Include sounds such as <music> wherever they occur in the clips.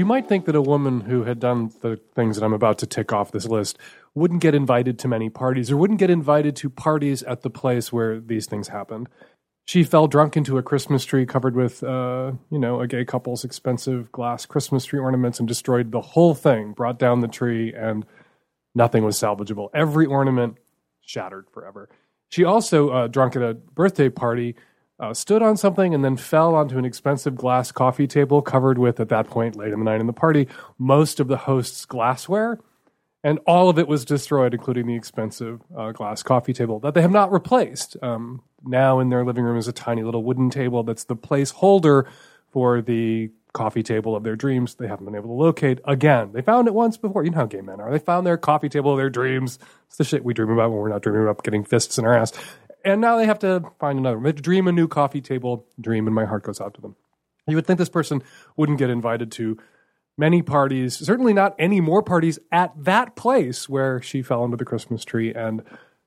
You might think that a woman who had done the things that I'm about to tick off this list wouldn't get invited to many parties or wouldn't get invited to parties at the place where these things happened. She fell drunk into a Christmas tree covered with, uh, you know, a gay couple's expensive glass Christmas tree ornaments and destroyed the whole thing, brought down the tree, and nothing was salvageable. Every ornament shattered forever. She also, uh, drunk at a birthday party, uh, stood on something and then fell onto an expensive glass coffee table covered with, at that point, late in the night in the party, most of the host's glassware. And all of it was destroyed, including the expensive uh, glass coffee table that they have not replaced. Um, now in their living room is a tiny little wooden table that's the placeholder for the coffee table of their dreams they haven't been able to locate again. They found it once before. You know how gay men are. They found their coffee table of their dreams. It's the shit we dream about when we're not dreaming about getting fists in our ass. And now they have to find another. They dream a new coffee table dream, and my heart goes out to them. You would think this person wouldn't get invited to many parties, certainly not any more parties at that place where she fell under the Christmas tree and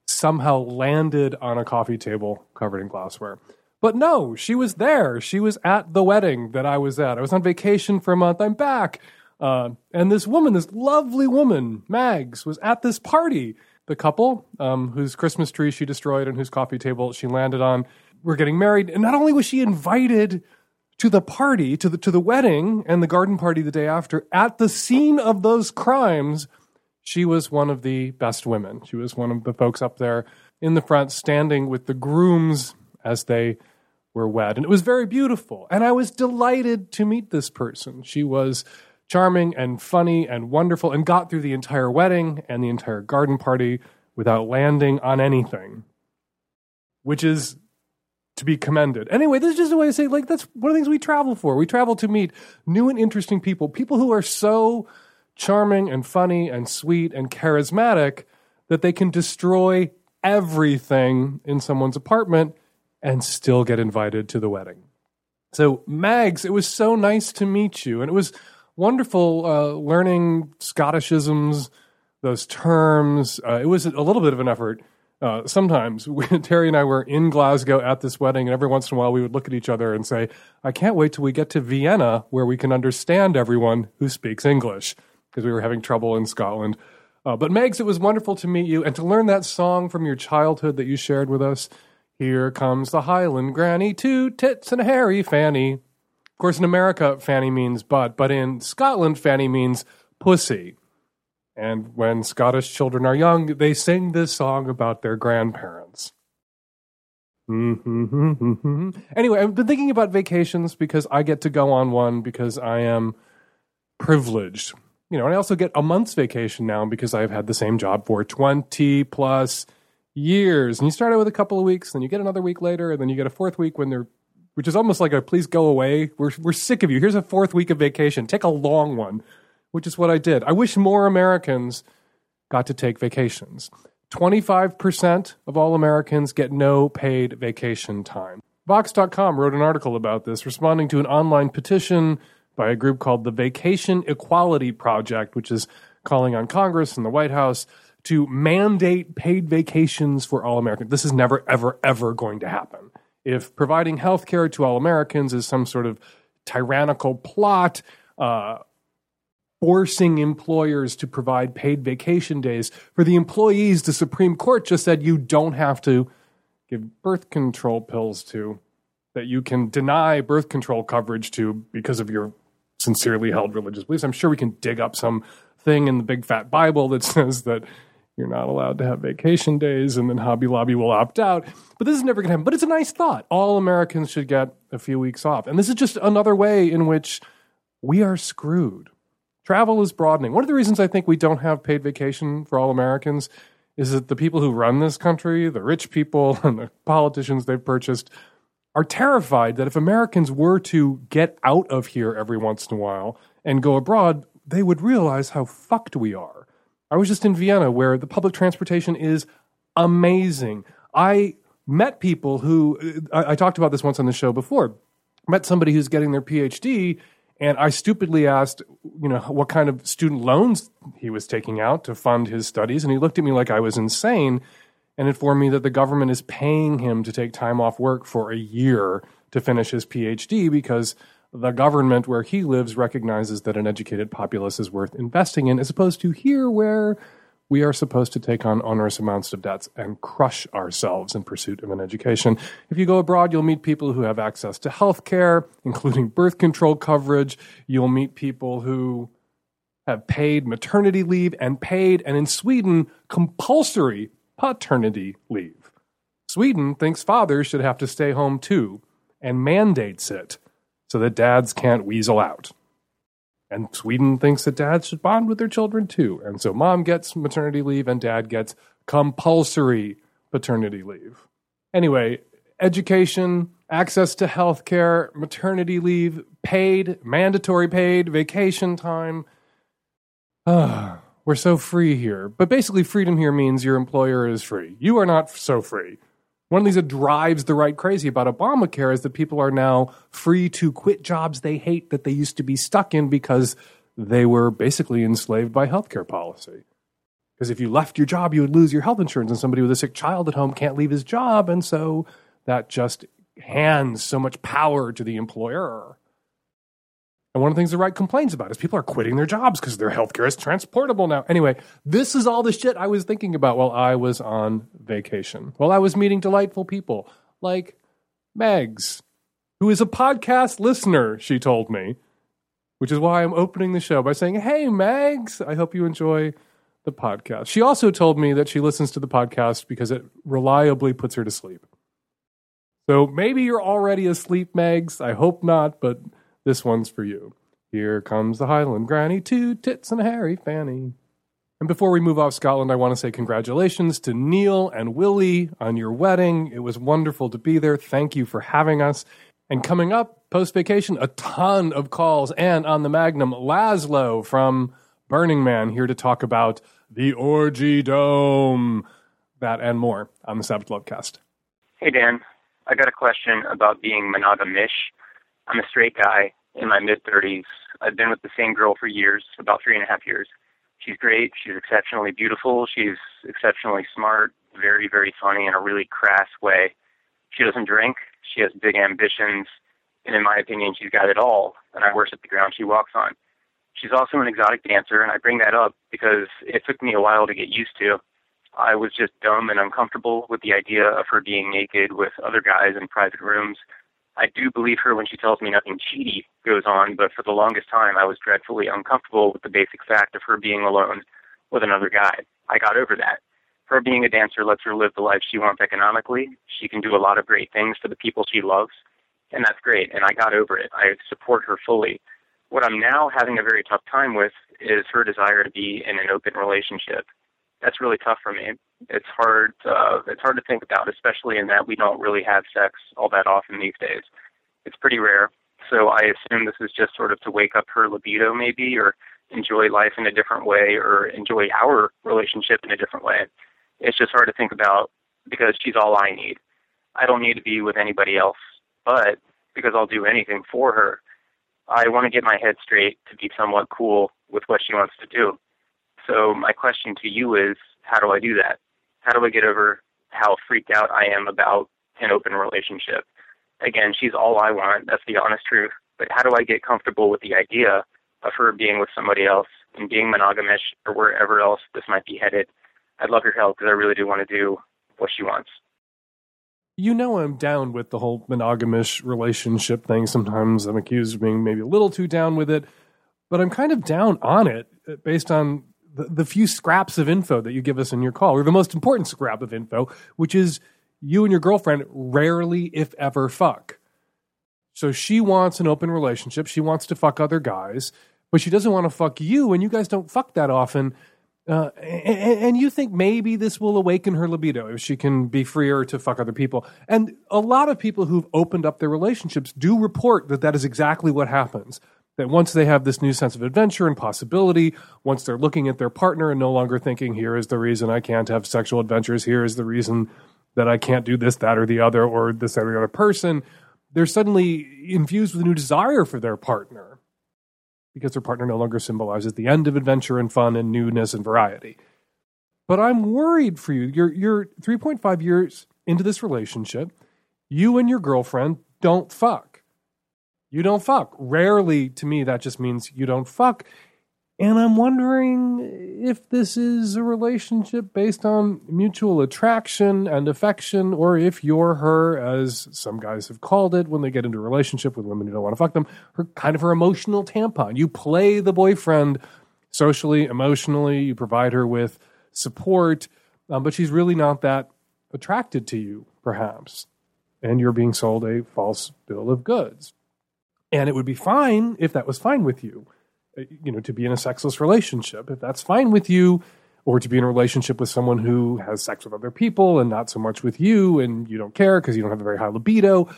somehow landed on a coffee table covered in glassware. But no, she was there. She was at the wedding that I was at. I was on vacation for a month. I'm back. Uh, and this woman, this lovely woman, Mags, was at this party. The couple, um, whose Christmas tree she destroyed and whose coffee table she landed on, were getting married. And not only was she invited to the party, to the to the wedding and the garden party the day after, at the scene of those crimes, she was one of the best women. She was one of the folks up there in the front, standing with the grooms as they were wed, and it was very beautiful. And I was delighted to meet this person. She was charming and funny and wonderful, and got through the entire wedding and the entire garden party without landing on anything, which is to be commended. Anyway, this is just a way to say, like, that's one of the things we travel for. We travel to meet new and interesting people, people who are so charming and funny and sweet and charismatic that they can destroy everything in someone's apartment and still get invited to the wedding. So, Mags, it was so nice to meet you. And it was wonderful uh, learning Scottishisms, those terms. Uh, it was a little bit of an effort uh, sometimes <laughs> Terry and I were in Glasgow at this wedding, and every once in a while we would look at each other and say, "I can't wait till we get to Vienna, where we can understand everyone who speaks English," because we were having trouble in Scotland. Uh, but Megs, it was wonderful to meet you and to learn that song from your childhood that you shared with us. Here comes the Highland Granny, two tits and a hairy fanny. Course, in America, fanny means butt, but in Scotland, fanny means pussy. And when Scottish children are young, they sing this song about their grandparents. Mm-hmm. Anyway, I've been thinking about vacations because I get to go on one because I am privileged. You know, and I also get a month's vacation now because I've had the same job for 20 plus years. And you start out with a couple of weeks, then you get another week later, and then you get a fourth week when they're, which is almost like a please go away. We're, we're sick of you. Here's a fourth week of vacation. Take a long one which is what I did. I wish more Americans got to take vacations. 25% of all Americans get no paid vacation time. Vox.com wrote an article about this, responding to an online petition by a group called the Vacation Equality Project, which is calling on Congress and the White House to mandate paid vacations for all Americans. This is never, ever, ever going to happen. If providing health care to all Americans is some sort of tyrannical plot, uh, forcing employers to provide paid vacation days. For the employees, the Supreme Court just said you don't have to give birth control pills to, that you can deny birth control coverage to because of your sincerely held religious beliefs. I'm sure we can dig up some thing in the big fat Bible that <laughs> says that you're not allowed to have vacation days and then Hobby Lobby will opt out. But this is never going to happen. But it's a nice thought. All Americans should get a few weeks off. And this is just another way in which we are screwed travel is broadening. One of the reasons I think we don't have paid vacation for all Americans is that the people who run this country, the rich people <laughs> and the politicians they've purchased, are terrified that if Americans were to get out of here every once in a while and go abroad, they would realize how fucked we are. I was just in Vienna where the public transportation is amazing. I met people who, uh, I, I talked about this once on the show before, met somebody who's getting their PhD and I stupidly asked, you know, what kind of student loans he was taking out to fund his studies. And he looked at me like I was insane and informed me that the government is paying him to take time off work for a year to finish his PhD because the government where he lives recognizes that an educated populace is worth investing in, as opposed to here where we are supposed to take on onerous amounts of debts and crush ourselves in pursuit of an education. If you go abroad, you'll meet people who have access to health care, including birth control coverage. You'll meet people who have paid maternity leave and paid, and in Sweden, compulsory paternity leave. Sweden thinks fathers should have to stay home too and mandates it so that dads can't weasel out. And Sweden thinks that dads should bond with their children too. And so mom gets maternity leave and dad gets compulsory paternity leave. Anyway, education, access to health care, maternity leave, paid, mandatory paid, vacation time. Ah, we're so free here. But basically, freedom here means your employer is free. You are not so free. One of these that drives the right crazy about Obamacare is that people are now free to quit jobs they hate that they used to be stuck in because they were basically enslaved by healthcare policy. Because if you left your job, you would lose your health insurance, and somebody with a sick child at home can't leave his job, and so that just hands so much power to the employer. And one of the things the right complains about is people are quitting their jobs because their healthcare is transportable now. Anyway, this is all the shit I was thinking about while I was on vacation, while I was meeting delightful people like Megs, who is a podcast listener, she told me, which is why I'm opening the show by saying, Hey, Megs, I hope you enjoy the podcast. She also told me that she listens to the podcast because it reliably puts her to sleep. So maybe you're already asleep, Megs. I hope not, but this one's for you. Here comes the Highland Granny, two tits and a hairy fanny. And before we move off Scotland, I want to say congratulations to Neil and Willie on your wedding. It was wonderful to be there. Thank you for having us. And coming up post vacation, a ton of calls. And on the Magnum, Laszlo from Burning Man here to talk about the Orgy Dome. That and more on the Savage Lovecast. Hey, Dan. I got a question about being monogamish. I'm a straight guy in my mid 30s. I've been with the same girl for years, about three and a half years. She's great. She's exceptionally beautiful. She's exceptionally smart, very, very funny in a really crass way. She doesn't drink. She has big ambitions. And in my opinion, she's got it all. And I worship the ground she walks on. She's also an exotic dancer. And I bring that up because it took me a while to get used to. I was just dumb and uncomfortable with the idea of her being naked with other guys in private rooms I do believe her when she tells me nothing cheaty goes on, but for the longest time I was dreadfully uncomfortable with the basic fact of her being alone with another guy. I got over that. Her being a dancer lets her live the life she wants economically. She can do a lot of great things for the people she loves, and that's great, and I got over it. I support her fully. What I'm now having a very tough time with is her desire to be in an open relationship. That's really tough for me it's hard uh, it's hard to think about, especially in that we don't really have sex all that often these days. It's pretty rare. So I assume this is just sort of to wake up her libido, maybe, or enjoy life in a different way, or enjoy our relationship in a different way. It's just hard to think about because she's all I need. I don't need to be with anybody else, but because I'll do anything for her, I want to get my head straight to be somewhat cool with what she wants to do. So my question to you is, how do I do that? how do I get over how freaked out I am about an open relationship? Again, she's all I want. That's the honest truth. But how do I get comfortable with the idea of her being with somebody else and being monogamish or wherever else this might be headed? I'd love your help because I really do want to do what she wants. You know, I'm down with the whole monogamish relationship thing. Sometimes I'm accused of being maybe a little too down with it, but I'm kind of down on it uh, based on the, the few scraps of info that you give us in your call, or the most important scrap of info, which is you and your girlfriend rarely, if ever, fuck. So she wants an open relationship. She wants to fuck other guys, but she doesn't want to fuck you, and you guys don't fuck that often. Uh, and, and, you think maybe this will awaken her libido if she can be freer to fuck other people. And a lot of people who've opened up their relationships do report that that is exactly what happens. That once they have this new sense of adventure and possibility, once they're looking at their partner and no longer thinking, here is the reason I can't have sexual adventures, here is the reason that I can't do this, that, or the other, or this, that, or the other person, they're suddenly infused with a new desire for their partner because their partner no longer symbolizes the end of adventure and fun and newness and variety. But I'm worried for you. You're, you're 3.5 years into this relationship. You and your girlfriend don't fuck. You don't fuck. Rarely, to me, that just means you don't fuck. And I'm wondering if this is a relationship based on mutual attraction and affection, or if you're her, as some guys have called it when they get into a relationship with women who don't want to fuck them, her kind of her emotional tampon. You play the boyfriend socially, emotionally, you provide her with support, um, but she's really not that attracted to you, perhaps. And you're being sold a false bill of goods. And it would be fine if that was fine with you uh, you know, to be in a sexless relationship. If that's fine with you, or to be in a relationship with someone who has sex with other people and not so much with you, and you don't care because you don't have a very high libido.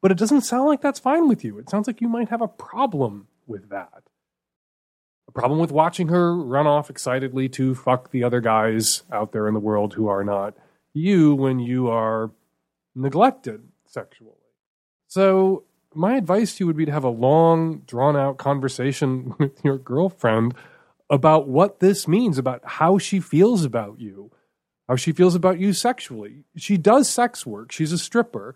But it doesn't sound like that's fine with you. It sounds like you might have a problem with that. A problem with watching her run off excitedly to fuck the other guys out there in the world who are not you when you are neglected sexually. So my advice to you would be to have a long, drawn out conversation <laughs> with your girlfriend about what this means, about how she feels about you, how she feels about you sexually. She does sex work, she's a stripper.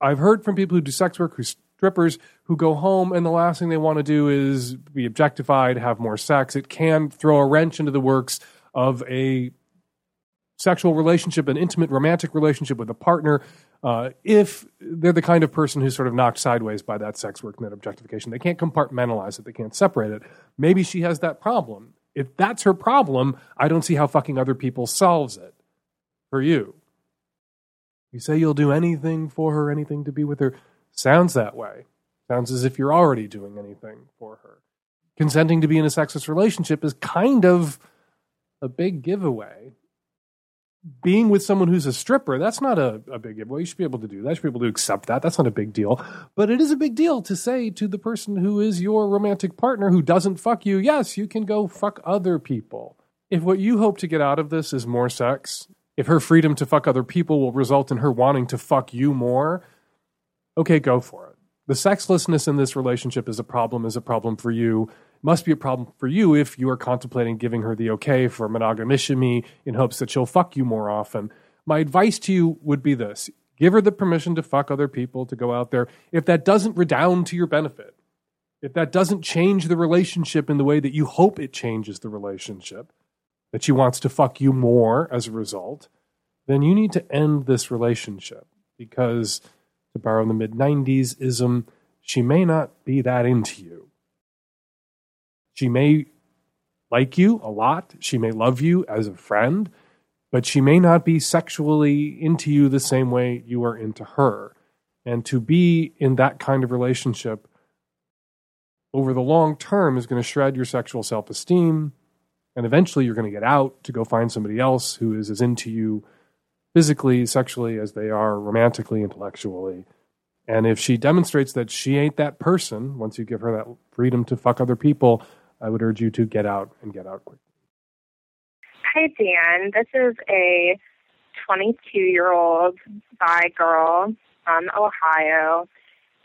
I've heard from people who do sex work, who strippers, who go home and the last thing they want to do is be objectified, have more sex. It can throw a wrench into the works of a sexual relationship, an intimate romantic relationship with a partner, uh, if they're the kind of person who's sort of knocked sideways by that sex work and that objectification, they can't compartmentalize it, they can't separate it. Maybe she has that problem. If that's her problem, I don't see how fucking other people solves it for you. You say you'll do anything for her, anything to be with her. Sounds that way. Sounds as if you're already doing anything for her. Consenting to be in a sexist relationship is kind of a big giveaway being with someone who's a stripper, that's not a, a big giveaway. You should be able to do that. You should be able to accept that. That's not a big deal. But it is a big deal to say to the person who is your romantic partner who doesn't fuck you, yes, you can go fuck other people. If what you hope to get out of this is more sex, if her freedom to fuck other people will result in her wanting to fuck you more, okay, go for it. The sexlessness in this relationship is a problem, is a problem for you must be a problem for you if you are contemplating giving her the okay for monogamishemy in hopes that she'll fuck you more often. My advice to you would be this give her the permission to fuck other people, to go out there. If that doesn't redound to your benefit, if that doesn't change the relationship in the way that you hope it changes the relationship, that she wants to fuck you more as a result, then you need to end this relationship because, to borrow the mid 90s ism, she may not be that into you. She may like you a lot, she may love you as a friend, but she may not be sexually into you the same way you are into her. And to be in that kind of relationship over the long term is going to shred your sexual self esteem. And eventually you're going to get out to go find somebody else who is as into you physically, sexually as they are romantically, intellectually. And if she demonstrates that she ain't that person, once you give her that freedom to fuck other people, I would urge you to get out and get out quickly. Hi, Dan. This is a 22 year old bi girl from Ohio,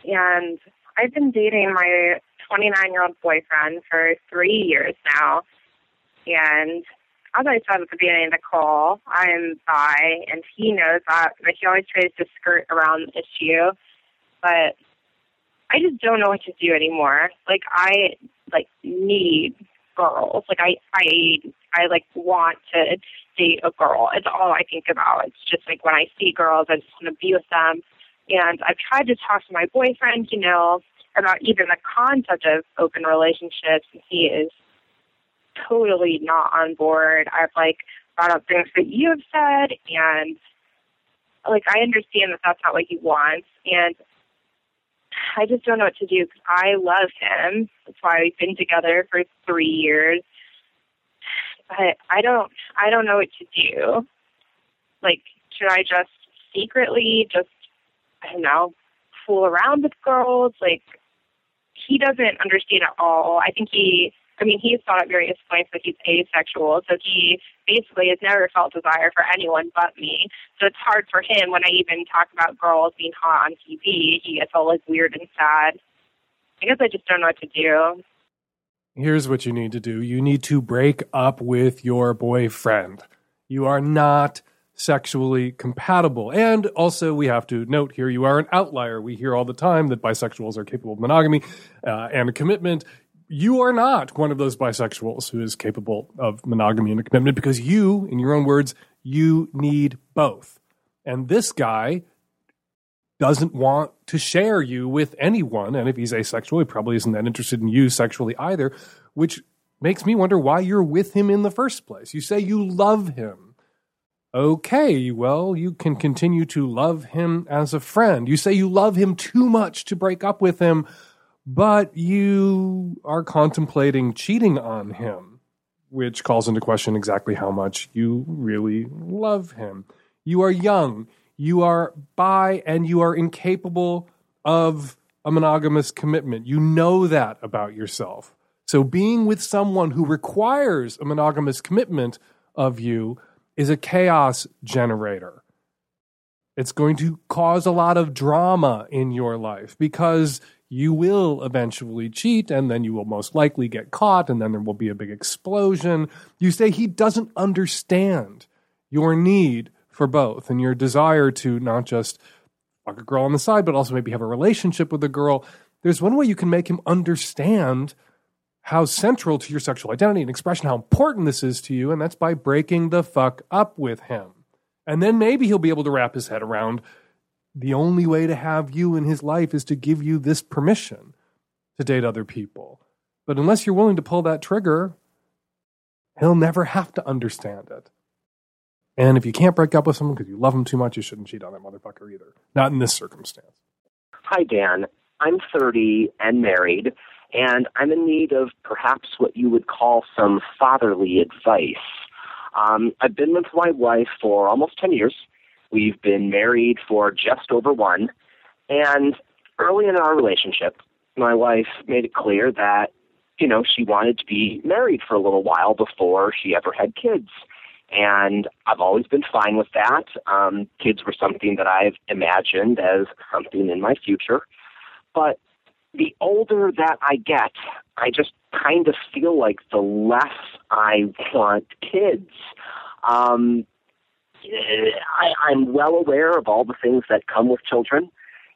and I've been dating my 29 year old boyfriend for three years now. And as I said at the beginning of the call, I'm bi, and he knows that, but he always tries to skirt around the issue. But I just don't know what to do anymore. Like I like need girls. Like I I I like want to date a girl. It's all I think about. It's just like when I see girls, I just want to be with them. And I've tried to talk to my boyfriend, you know, about even the concept of open relationships, and he is totally not on board. I've like brought up things that you have said, and like I understand that that's not what he wants, and I just don't know what to do because I love him. That's why we've been together for three years. But I don't, I don't know what to do. Like, should I just secretly just, I don't know, fool around with girls? Like, he doesn't understand at all. I think he, I mean, he's thought at various points that he's asexual, so he basically has never felt desire for anyone but me. So it's hard for him when I even talk about girls being hot on TV. He gets all like weird and sad. I guess I just don't know what to do. Here's what you need to do you need to break up with your boyfriend. You are not sexually compatible. And also, we have to note here you are an outlier. We hear all the time that bisexuals are capable of monogamy uh, and a commitment. You are not one of those bisexuals who is capable of monogamy and commitment because you, in your own words, you need both. And this guy doesn't want to share you with anyone. And if he's asexual, he probably isn't that interested in you sexually either, which makes me wonder why you're with him in the first place. You say you love him. Okay, well, you can continue to love him as a friend. You say you love him too much to break up with him, but you are contemplating cheating on him, which calls into question exactly how much you really love him. You are young you are bi and you are incapable of a monogamous commitment. You know that about yourself. So being with someone who requires a monogamous commitment of you is a chaos generator. It's going to cause a lot of drama in your life because you will eventually cheat and then you will most likely get caught and then there will be a big explosion. You say he doesn't understand your need for both and your desire to not just fuck a girl on the side, but also maybe have a relationship with a girl. There's one way you can make him understand how central to your sexual identity and expression, how important this is to you, and that's by breaking the fuck up with him. And then maybe he'll be able to wrap his head around the only way to have you in his life is to give you this permission to date other people. But unless you're willing to pull that trigger, he'll never have to understand it. And if you can't break up with someone because you love them too much, you shouldn't cheat on that motherfucker either. Not in this circumstance. Hi, Dan. I'm 30 and married, and I'm in need of perhaps what you would call some fatherly advice. Um, I've been with my wife for almost 10 years. We've been married for just over one. And early in our relationship, my wife made it clear that, you know, she wanted to be married for a little while before she ever had kids. And I've always been fine with that. Um, kids were something that I've imagined as something in my future. But the older that I get, I just kind of feel like the less I want kids. Um, I, I'm well aware of all the things that come with children.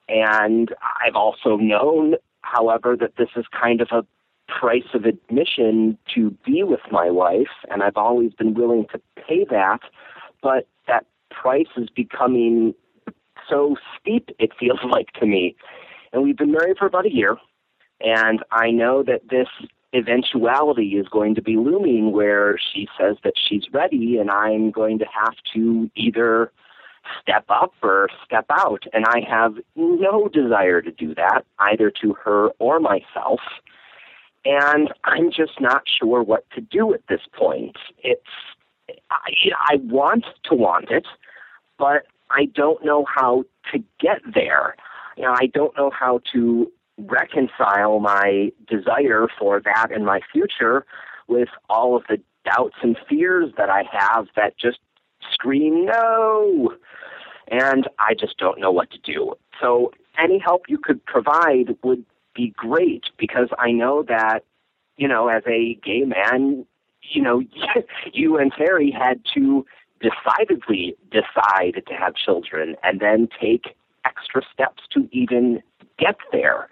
And I've also known, however, that this is kind of a price of admission to be with my wife, and I've always been willing to pay that, but that price is becoming so steep, it feels <laughs> like to me. And we've been married for about a year, and I know that this eventuality is going to be looming where she says that she's ready, and I'm going to have to either step up or step out. And I have no desire to do that, either to her or myself and I'm just not sure what to do at this point. It's I, I want to want it, but I don't know how to get there. You know, I don't know how to reconcile my desire for that in my future with all of the doubts and fears that I have that just scream no. And I just don't know what to do. So any help you could provide would be great because I know that, you know, as a gay man, you know, <laughs> you and Terry had to decidedly decide to have children and then take extra steps to even get there.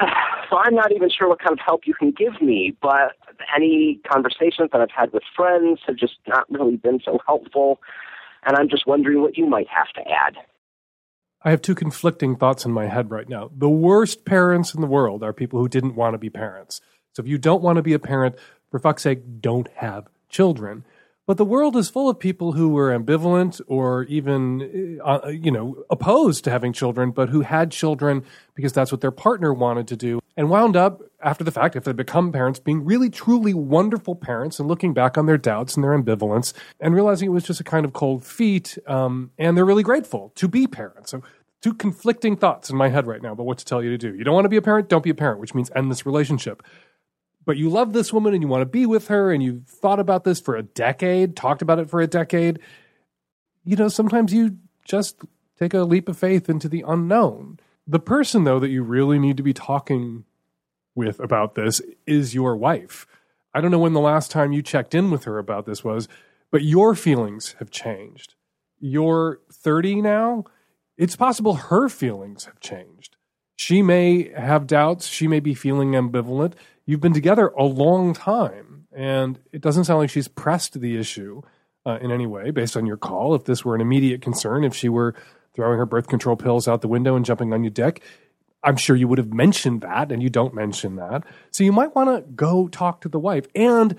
<sighs> So I'm not even sure what kind of help you can give me, but any conversations that I've had with friends have just not really been so helpful. And I'm just wondering what you might have to add. I have two conflicting thoughts in my head right now. The worst parents in the world are people who didn't want to be parents. So if you don't want to be a parent, for fuck's sake, don't have children. But the world is full of people who were ambivalent or even, uh, uh, you know, opposed to having children, but who had children because that's what their partner wanted to do and wound up after the fact, if they become parents, being really, truly wonderful parents and looking back on their doubts and their ambivalence and realizing it was just a kind of cold feet. Um, and they're really grateful to be parents. So two conflicting thoughts in my head right now about what to tell you to do. You don't want to be a parent, don't be a parent, which means end this relationship. But you love this woman and you want to be with her and you've thought about this for a decade, talked about it for a decade. You know, sometimes you just take a leap of faith into the unknown. The person, though, that you really need to be talking with about this is your wife. I don't know when the last time you checked in with her about this was, but your feelings have changed. You're 30 now. It's possible her feelings have changed. She may have doubts. She may be feeling ambivalent. You've been together a long time, and it doesn't sound like she's pressed the issue uh, in any way based on your call. If this were an immediate concern, if she were throwing her birth control pills out the window and jumping on your dick, I'm sure you would have mentioned that, and you don't mention that. So you might want to go talk to the wife. And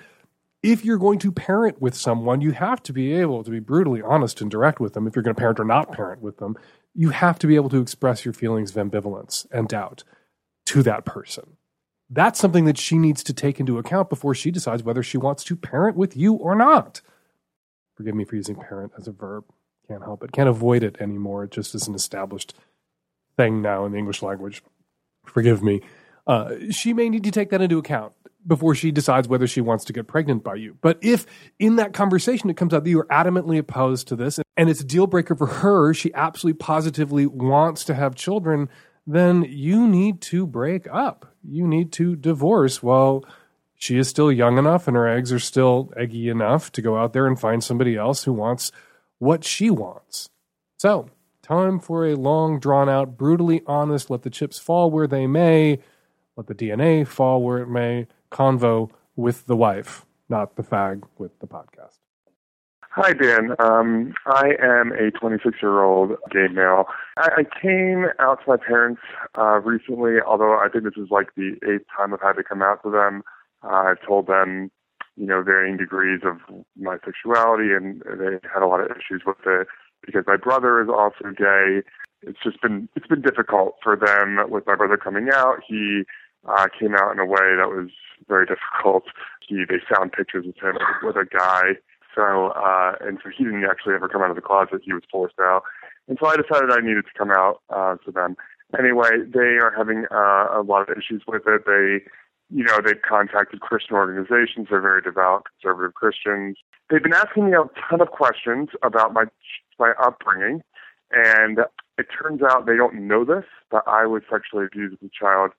if you're going to parent with someone, you have to be able to be brutally honest and direct with them. If you're going to parent or not parent with them, you have to be able to express your feelings of ambivalence and doubt to that person. That's something that she needs to take into account before she decides whether she wants to parent with you or not. Forgive me for using parent as a verb. Can't help it. Can't avoid it anymore. It just is an established thing now in the English language. Forgive me. Uh, she may need to take that into account before she decides whether she wants to get pregnant by you. But if in that conversation it comes out that you are adamantly opposed to this and it's a deal breaker for her, she absolutely positively wants to have children, then you need to break up. You need to divorce while she is still young enough and her eggs are still eggy enough to go out there and find somebody else who wants what she wants. So, time for a long, drawn out, brutally honest, let the chips fall where they may, let the DNA fall where it may convo with the wife, not the fag with the podcast. Hi, Dan. Um, I am a 26 year old gay male. I, I came out to my parents uh, recently, although I think this is like the eighth time I've had to come out to them. Uh, I've told them, you know, varying degrees of my sexuality, and they had a lot of issues with it because my brother is also gay. It's just been it's been difficult for them with my brother coming out. He uh, came out in a way that was very difficult. He they found pictures of him with a guy. So uh, and so he didn't actually ever come out of the closet. He was forced out. And so I decided I needed to come out uh, to them. Anyway, they are having uh, a lot of issues with it. They, you know, they've contacted Christian organizations. They're very devout conservative Christians. They've been asking me a ton of questions about my my upbringing, and it turns out they don't know this, but I was sexually abused as a child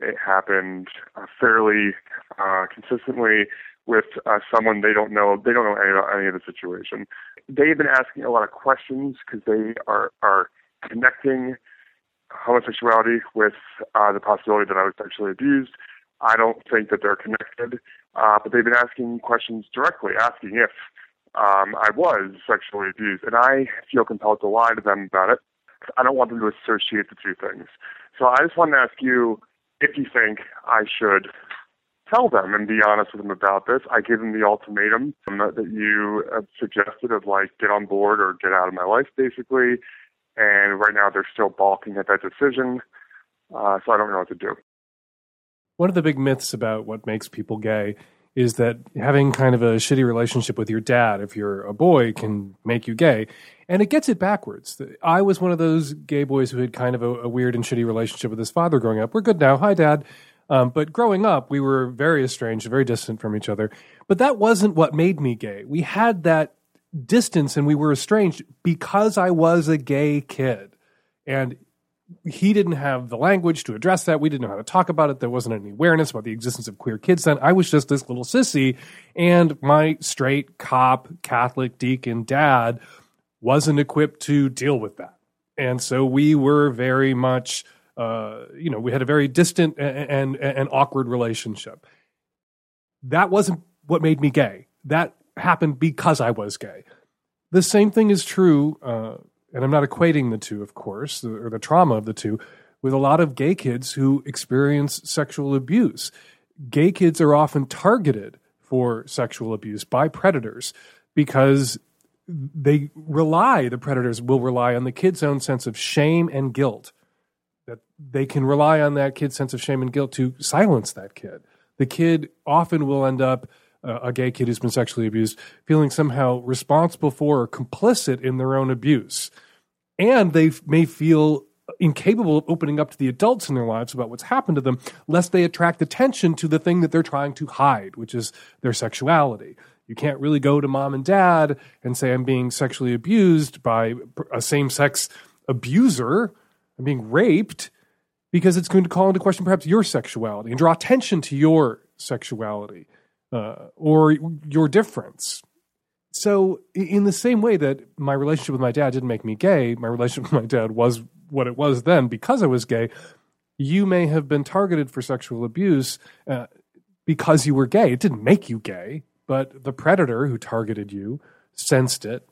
it happened uh, fairly uh, consistently with uh, someone they don't know. They don't know any, any of the situation. They've been asking a lot of questions because they are are connecting homosexuality with uh, the possibility that I was sexually abused. I don't think that they're connected, uh, but they've been asking questions directly, asking if um, I was sexually abused, and I feel compelled to lie to them about it. I don't want them to associate the two things. So I just want to ask you if you think I should tell them and be honest with them about this. I gave them the ultimatum that you suggested of like get on board or get out of my life, basically. And right now they're still balking at that decision, uh, so I don't know what to do. One of the big myths about what makes people gay is that having kind of a shitty relationship with your dad, if you're a boy, can make you gay. And it gets it backwards. I was one of those gay boys who had kind of a, a weird and shitty relationship with his father growing up. We're good now. Hi, dad. Um, but growing up, we were very estranged, very distant from each other. But that wasn't what made me gay. We had that distance and we were estranged because I was a gay kid. And he didn't have the language to address that. We didn't know how to talk about it. There wasn't any awareness about the existence of queer kids then. I was just this little sissy, and my straight cop Catholic deacon dad wasn't equipped to deal with that. And so we were very much, uh, you know, we had a very distant and, and, and awkward relationship. That wasn't what made me gay. That happened because I was gay. The same thing is true. Uh, and I'm not equating the two, of course, or the trauma of the two, with a lot of gay kids who experience sexual abuse. Gay kids are often targeted for sexual abuse by predators because they rely, the predators will rely on the kid's own sense of shame and guilt. That they can rely on that kid's sense of shame and guilt to silence that kid. The kid often will end up uh, a gay kid who's been sexually abused feeling somehow responsible for or complicit in their own abuse and they may feel incapable of opening up to the adults in their lives about what's happened to them, lest they attract attention to the thing that they're trying to hide, which is their sexuality. You can't really go to mom and dad and say, I'm being sexually abused by a same sex abuser, I'm being raped, because it's going to call into question perhaps your sexuality and draw attention to your sexuality uh, or your difference. So, in the same way that my relationship with my dad didn't make me gay, my relationship with my dad was what it was then because I was gay. You may have been targeted for sexual abuse uh, because you were gay. It didn't make you gay, but the predator who targeted you sensed it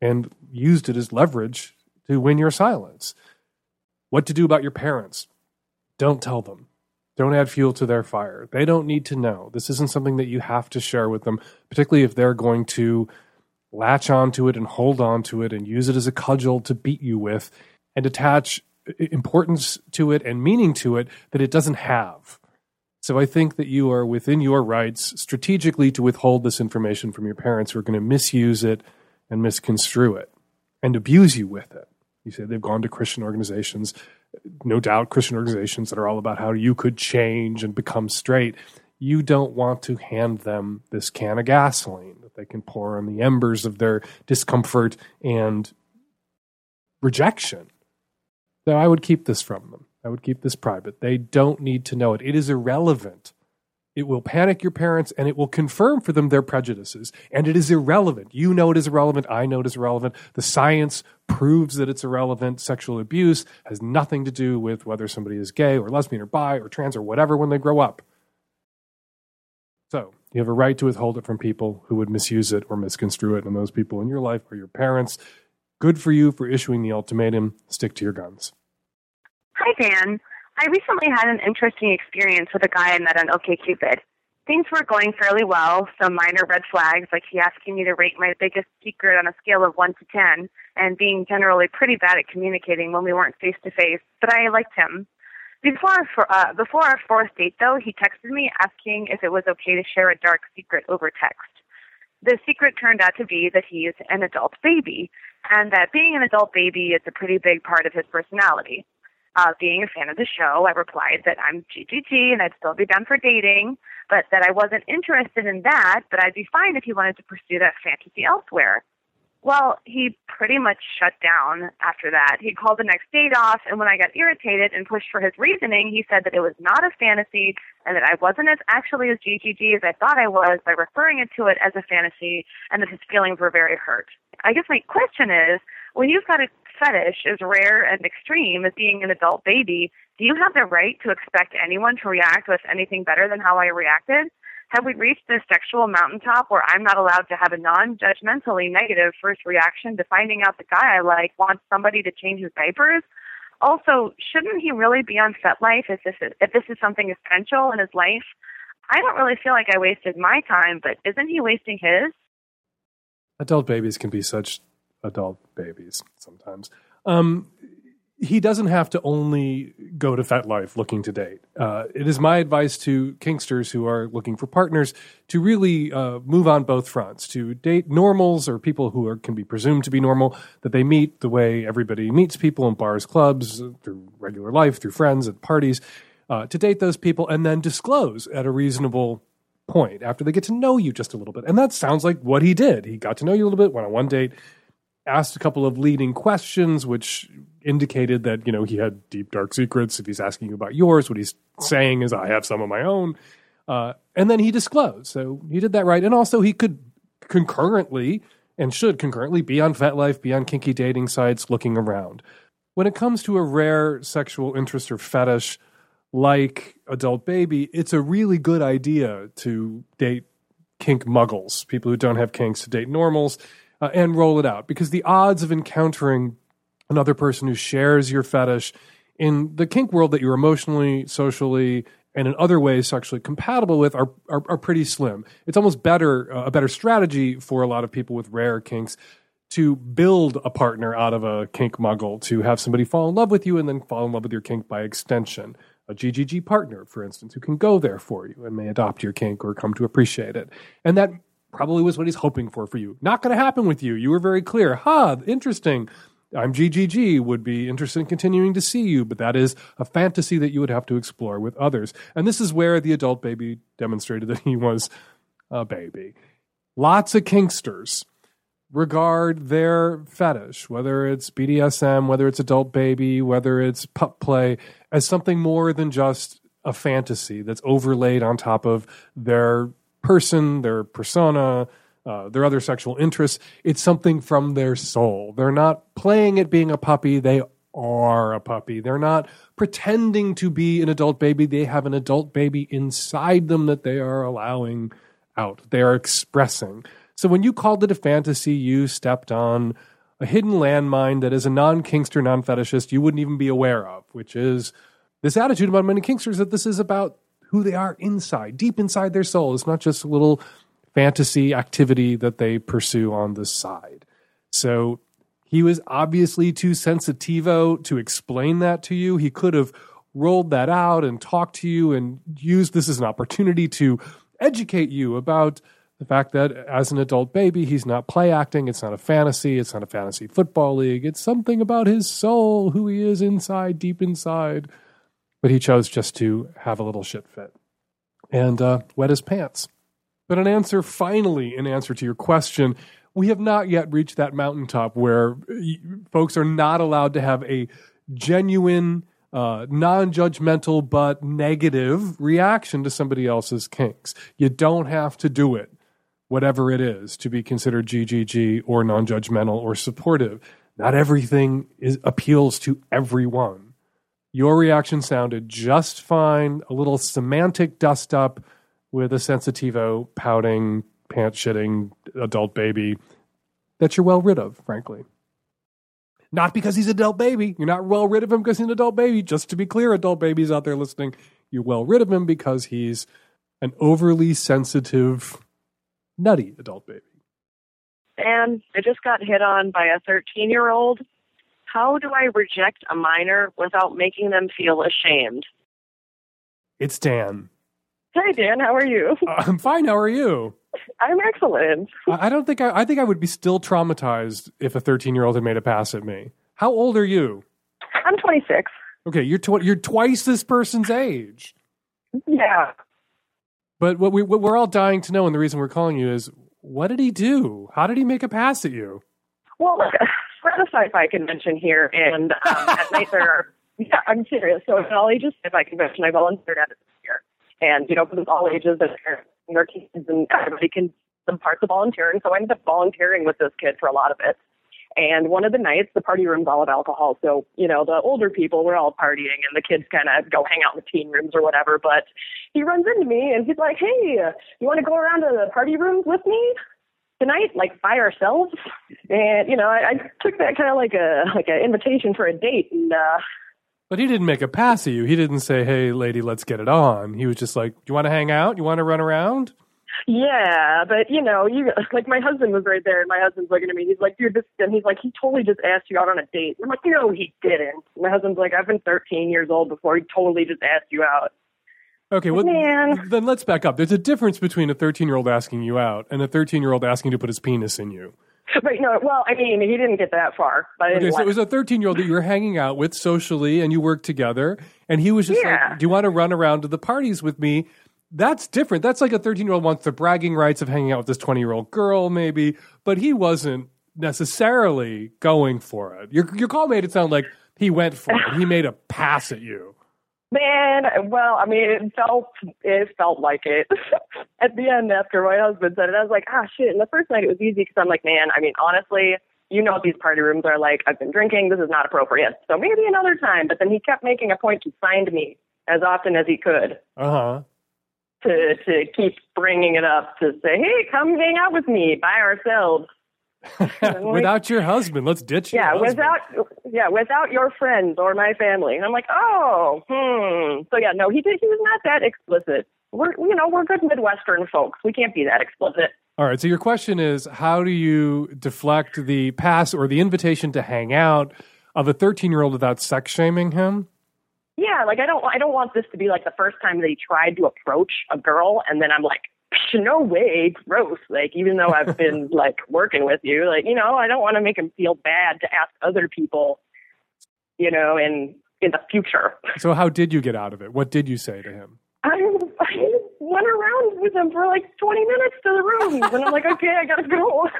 and used it as leverage to win your silence. What to do about your parents? Don't tell them. Don't add fuel to their fire. They don't need to know. This isn't something that you have to share with them, particularly if they're going to latch onto it and hold on to it and use it as a cudgel to beat you with and attach importance to it and meaning to it that it doesn't have. So I think that you are within your rights strategically to withhold this information from your parents who are going to misuse it and misconstrue it and abuse you with it. You say they've gone to Christian organizations, no doubt Christian organizations that are all about how you could change and become straight. You don't want to hand them this can of gasoline that they can pour on the embers of their discomfort and rejection. So I would keep this from them. I would keep this private. They don't need to know it. It is irrelevant. It will panic your parents and it will confirm for them their prejudices. And it is irrelevant. You know it is irrelevant. I know it is irrelevant. The science proves that it's irrelevant. Sexual abuse has nothing to do with whether somebody is gay or lesbian or bi or trans or whatever when they grow up. So you have a right to withhold it from people who would misuse it or misconstrue it. And those people in your life are your parents. Good for you for issuing the ultimatum. Stick to your guns. Hi, Dan. I recently had an interesting experience with a guy I met on OkCupid. Things were going fairly well, some minor red flags, like he asking me to rate my biggest secret on a scale of 1 to 10, and being generally pretty bad at communicating when we weren't face to face, but I liked him. Before, uh, before our fourth date, though, he texted me asking if it was okay to share a dark secret over text. The secret turned out to be that he is an adult baby, and that being an adult baby is a pretty big part of his personality. Uh, being a fan of the show, I replied that I'm GGG and I'd still be down for dating, but that I wasn't interested in that, but I'd be fine if he wanted to pursue that fantasy elsewhere. Well, he pretty much shut down after that. He called the next date off, and when I got irritated and pushed for his reasoning, he said that it was not a fantasy and that I wasn't as actually as GGG as I thought I was by referring it to it as a fantasy, and that his feelings were very hurt. I guess my question is, when you've got a fetish as rare and extreme as being an adult baby, do you have the right to expect anyone to react with anything better than how I reacted? Have we reached this sexual mountaintop where I'm not allowed to have a non judgmentally negative first reaction to finding out the guy I like wants somebody to change his diapers? Also, shouldn't he really be on FetLife if this is, if this is something essential in his life? I don't really feel like I wasted my time, but isn't he wasting his? Adult babies can be such adult babies sometimes. Um, he doesn't have to only go to FetLife looking to date. Uh, it is my advice to kinksters who are looking for partners to really uh, move on both fronts, to date normals or people who are, can be presumed to be normal, that they meet the way everybody meets people in bars, clubs, through regular life, through friends at parties, uh, to date those people and then disclose at a reasonable point after they get to know you just a little bit. And that sounds like what he did. He got to know you a little bit, went on one date, asked a couple of leading questions, which indicated that you know he had deep dark secrets. If he's asking you about yours, what he's saying is, "I have some of my own," uh, and then he disclosed. So he did that right, and also he could concurrently and should concurrently be on FetLife, be on kinky dating sites, looking around. When it comes to a rare sexual interest or fetish like adult baby, it's a really good idea to date kink muggles, people who don't have kinks, to date normals, uh, and roll it out because the odds of encountering another person who shares your fetish in the kink world that you're emotionally, socially, and in other ways sexually compatible with are, are, are pretty slim. It's almost better uh, a better strategy for a lot of people with rare kinks to build a partner out of a kink muggle to have somebody fall in love with you and then fall in love with your kink by extension. A GGG partner, for instance, who can go there for you and may adopt your kink or come to appreciate it. And that probably was what he's hoping for for you. Not going to happen with you. You were very clear. Ha, huh, interesting I'm GGG, would be interested in continuing to see you, but that is a fantasy that you would have to explore with others. And this is where the adult baby demonstrated that he was a baby. Lots of kinksters regard their fetish, whether it's BDSM, whether it's adult baby, whether it's pup play, as something more than just a fantasy that's overlaid on top of their person, their persona, uh, their other sexual interests. It's something from their soul. They're not playing at being a puppy. They are a puppy. They're not pretending to be an adult baby. They have an adult baby inside them that they are allowing out. They are expressing. So when you called it a fantasy, you stepped on a hidden landmine that as a non-kinkster, non fetishist, you wouldn't even be aware of, which is this attitude about many kinksters that this is about who they are inside, deep inside their soul. It's not just a little fantasy activity that they pursue on the side. So he was obviously too sensitivo to explain that to you. He could have rolled that out and talked to you and used this as an opportunity to educate you about the fact that as an adult baby, he's not play acting. It's not a fantasy. It's not a fantasy football league. It's something about his soul, who he is inside, deep inside. But he chose just to have a little shit fit and uh, wet his pants. But an answer, finally, in answer to your question, we have not yet reached that mountaintop where folks are not allowed to have a genuine, uh, non judgmental, but negative reaction to somebody else's kinks. You don't have to do it, whatever it is, to be considered GGG or non judgmental or supportive. Not everything is, appeals to everyone. Your reaction sounded just fine, a little semantic dust up with a sensitivo, pouting, pants shitting adult baby that you're well rid of, frankly. Not because he's an adult baby. You're not well rid of him because he's an adult baby. Just to be clear, adult babies out there listening, you're well rid of him because he's an overly sensitive, nutty adult baby. And I just got hit on by a 13 year old. How do I reject a minor without making them feel ashamed? It's Dan. Hi, Dan. How are you? Uh, I'm fine. How are you? I'm excellent. I I don't think I, I think I would be still traumatized if a 13 year old had made a pass at me. How old are you? I'm 26. Okay, you're tw- you're twice this person's age. Yeah. But what, we, what we're all dying to know, and the reason we're calling you is, what did he do? How did he make a pass at you? Well, a sci-fi convention here, and um, at night there are. <laughs> Yeah, I'm serious. So at all ages sci-fi convention, I volunteered at it this year, and you know, because all ages and their kids, and everybody can some parts of volunteering. So I ended up volunteering with this kid for a lot of it. And one of the nights, the party room's all of alcohol. So, you know, the older people were all partying and the kids kind of go hang out in the teen rooms or whatever. But he runs into me and he's like, hey, you want to go around to the party rooms with me? Tonight, like by ourselves. And you know, I, I took that kind of like a like an invitation for a date, and uh, But he didn't make a pass at you. He didn't say, "Hey, lady, let's get it on." He was just like, "You want to hang out? You want to run around?" yeah, but you know, you like my husband was right there, and my husband's looking at me. He's like, "Dude, this," and he's like, "He totally just asked you out on a date." And I'm like, "No, he didn't." My husband's like, "I've been 13 years old before. He totally just asked you out." Okay, well, Man. then let's back up. There's a difference between a 13 year old asking you out and a 13 year old asking to put his penis in you. <laughs> But no, well, I mean, he didn't get that far. But Okay, so it was a 13 year old that you were hanging out with socially and you worked together, and he was just Yeah. like, Do you want to run around to the parties with me? That's different. That's like a 13 year old wants the bragging rights of hanging out with this 20 year old girl, maybe, but he wasn't necessarily going for it. Your, your call made it sound like he went for it. He made a pass at you. Man, well, I mean, it felt it felt like it. <laughs> At the end, after my husband said it, I was like, ah, shit. And the first night it was easy because I'm like, man, I mean, honestly, you know, what these party rooms are like. I've been drinking. This is not appropriate. So maybe another time. But then he kept making a point to find me as often as he could Uh huh. to to keep bringing it up to say, hey, come hang out with me by ourselves. <laughs> without your husband, let's ditch Yeah, without yeah, without your friends or my family. And I'm like, oh, hmm. So yeah, no, he did. He was not that explicit. We're you know we're good Midwestern folks. We can't be that explicit. All right. So your question is, how do you deflect the pass or the invitation to hang out of a 13 year old without sex shaming him? Yeah, like I don't I don't want this to be like the first time that he tried to approach a girl and then I'm like, <laughs> no way, gross. Like, even though I've been <laughs> like working with you, like, you know, I don't want to make him feel bad to ask other people, you know, in in the future. So, how did you get out of it? What did you say to him? I, I went around with him for like 20 minutes to the room, and I'm like, okay, I gotta go. <laughs>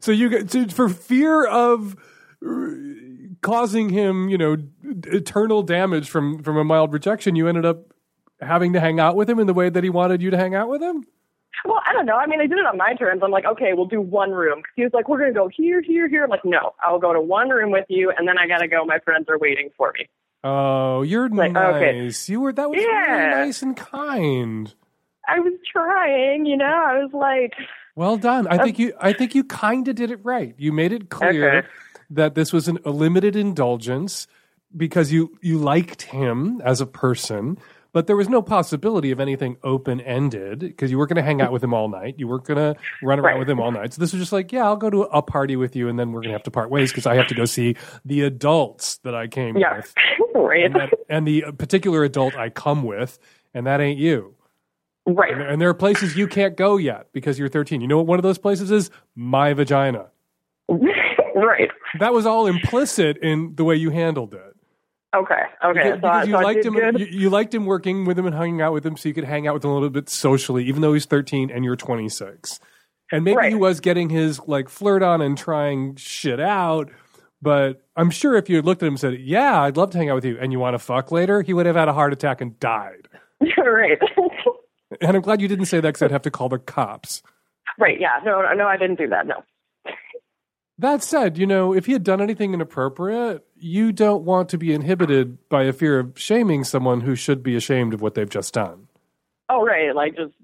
So you got so for fear of uh, causing him, you know, eternal damage from from a mild rejection, you ended up having to hang out with him in the way that he wanted you to hang out with him. Well, I don't know. I mean, I did it on my terms. I'm like, okay, we'll do one room. He was like, we're going to go here, here, here. I'm like, no, I'll go to one room with you, and then I got to go. My friends are waiting for me. Oh, you're Like, nice. okay. You were that was Yeah. really nice and kind. I was trying, you know. I was like, Well done. I think um, you. I think you kind of did it right. You made it clear Okay. that this was an, a limited indulgence because you you liked him as a person, but there was no possibility of anything open ended because you weren't going to hang out with him all night. You weren't going to run around Right. with him all night. So this was just like, yeah, I'll go to a party with you, and then we're going to have to part ways because I have to go see the adults that I came yeah, with, <laughs> right, and, that, and the particular adult I come with, and that ain't you. right. And, and there are places you can't go yet because you're 13. You know what one of those places is? My vagina. <laughs> right. That was all implicit in the way you handled it. Okay. Okay. Because, so, I- you so liked him. You, you liked him working with him and hanging out with him, so you could hang out with him a little bit socially, even though he's 13 and you're 26. And maybe Right. he was getting his like flirt on and trying shit out. But I'm sure if you had looked at him and said, "Yeah, I'd love to hang out with you," and you want to fuck later, he would have had a heart attack and died. <laughs> right. And I'm glad you didn't say that because I'd have to call the cops. right. Yeah. No. No. I didn't do that. No. That said, you know, if he had done anything inappropriate, you don't want to be inhibited by a fear of shaming someone who should be ashamed of what they've just done. Oh, right. Like just.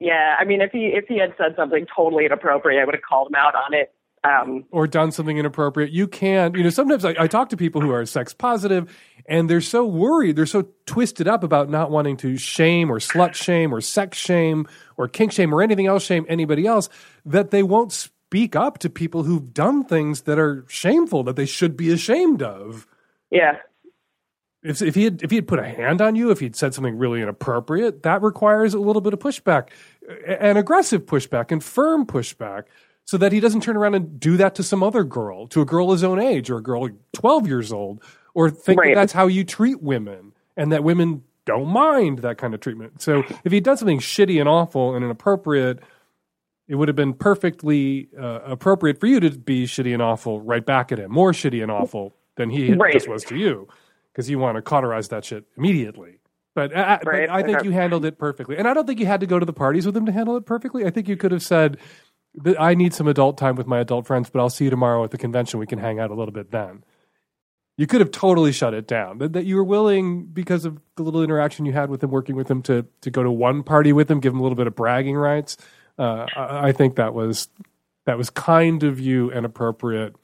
Yeah. I mean, if he if he had said something totally inappropriate, I would have called him out on it. Um. Or done something inappropriate. You can't, you know, sometimes I, I talk to people who are sex positive and they're so worried, they're so twisted up about not wanting to shame or slut shame or sex shame or kink shame or anything else shame anybody else that they won't speak up to people who've done things that are shameful that they should be ashamed of. Yeah. if if he had if he had put a hand on you, if he'd said something really inappropriate, that requires a little bit of pushback, and aggressive pushback, and firm pushback, so that he doesn't turn around and do that to some other girl, to a girl his own age, or a girl twelve years old, or think Right. that that's how you treat women, and that women don't mind that kind of treatment. So if he'd done something shitty and awful and inappropriate. It would have been perfectly uh, appropriate for you to be shitty and awful right back at him, more shitty and awful than he Right. just was to you because you want to cauterize that shit immediately. But, uh, but I think okay. you handled it perfectly, and I don't think you had to go to the parties with him to handle it perfectly. I think you could have said, that "I need some adult time with my adult friends, but I'll see you tomorrow at the convention. We can hang out a little bit then." You could have totally shut it down. That, that you were willing because of the little interaction you had with him, working with him, to to go to one party with him, give him a little bit of bragging rights. Uh, I, I think that was that was kind of you and appropriate.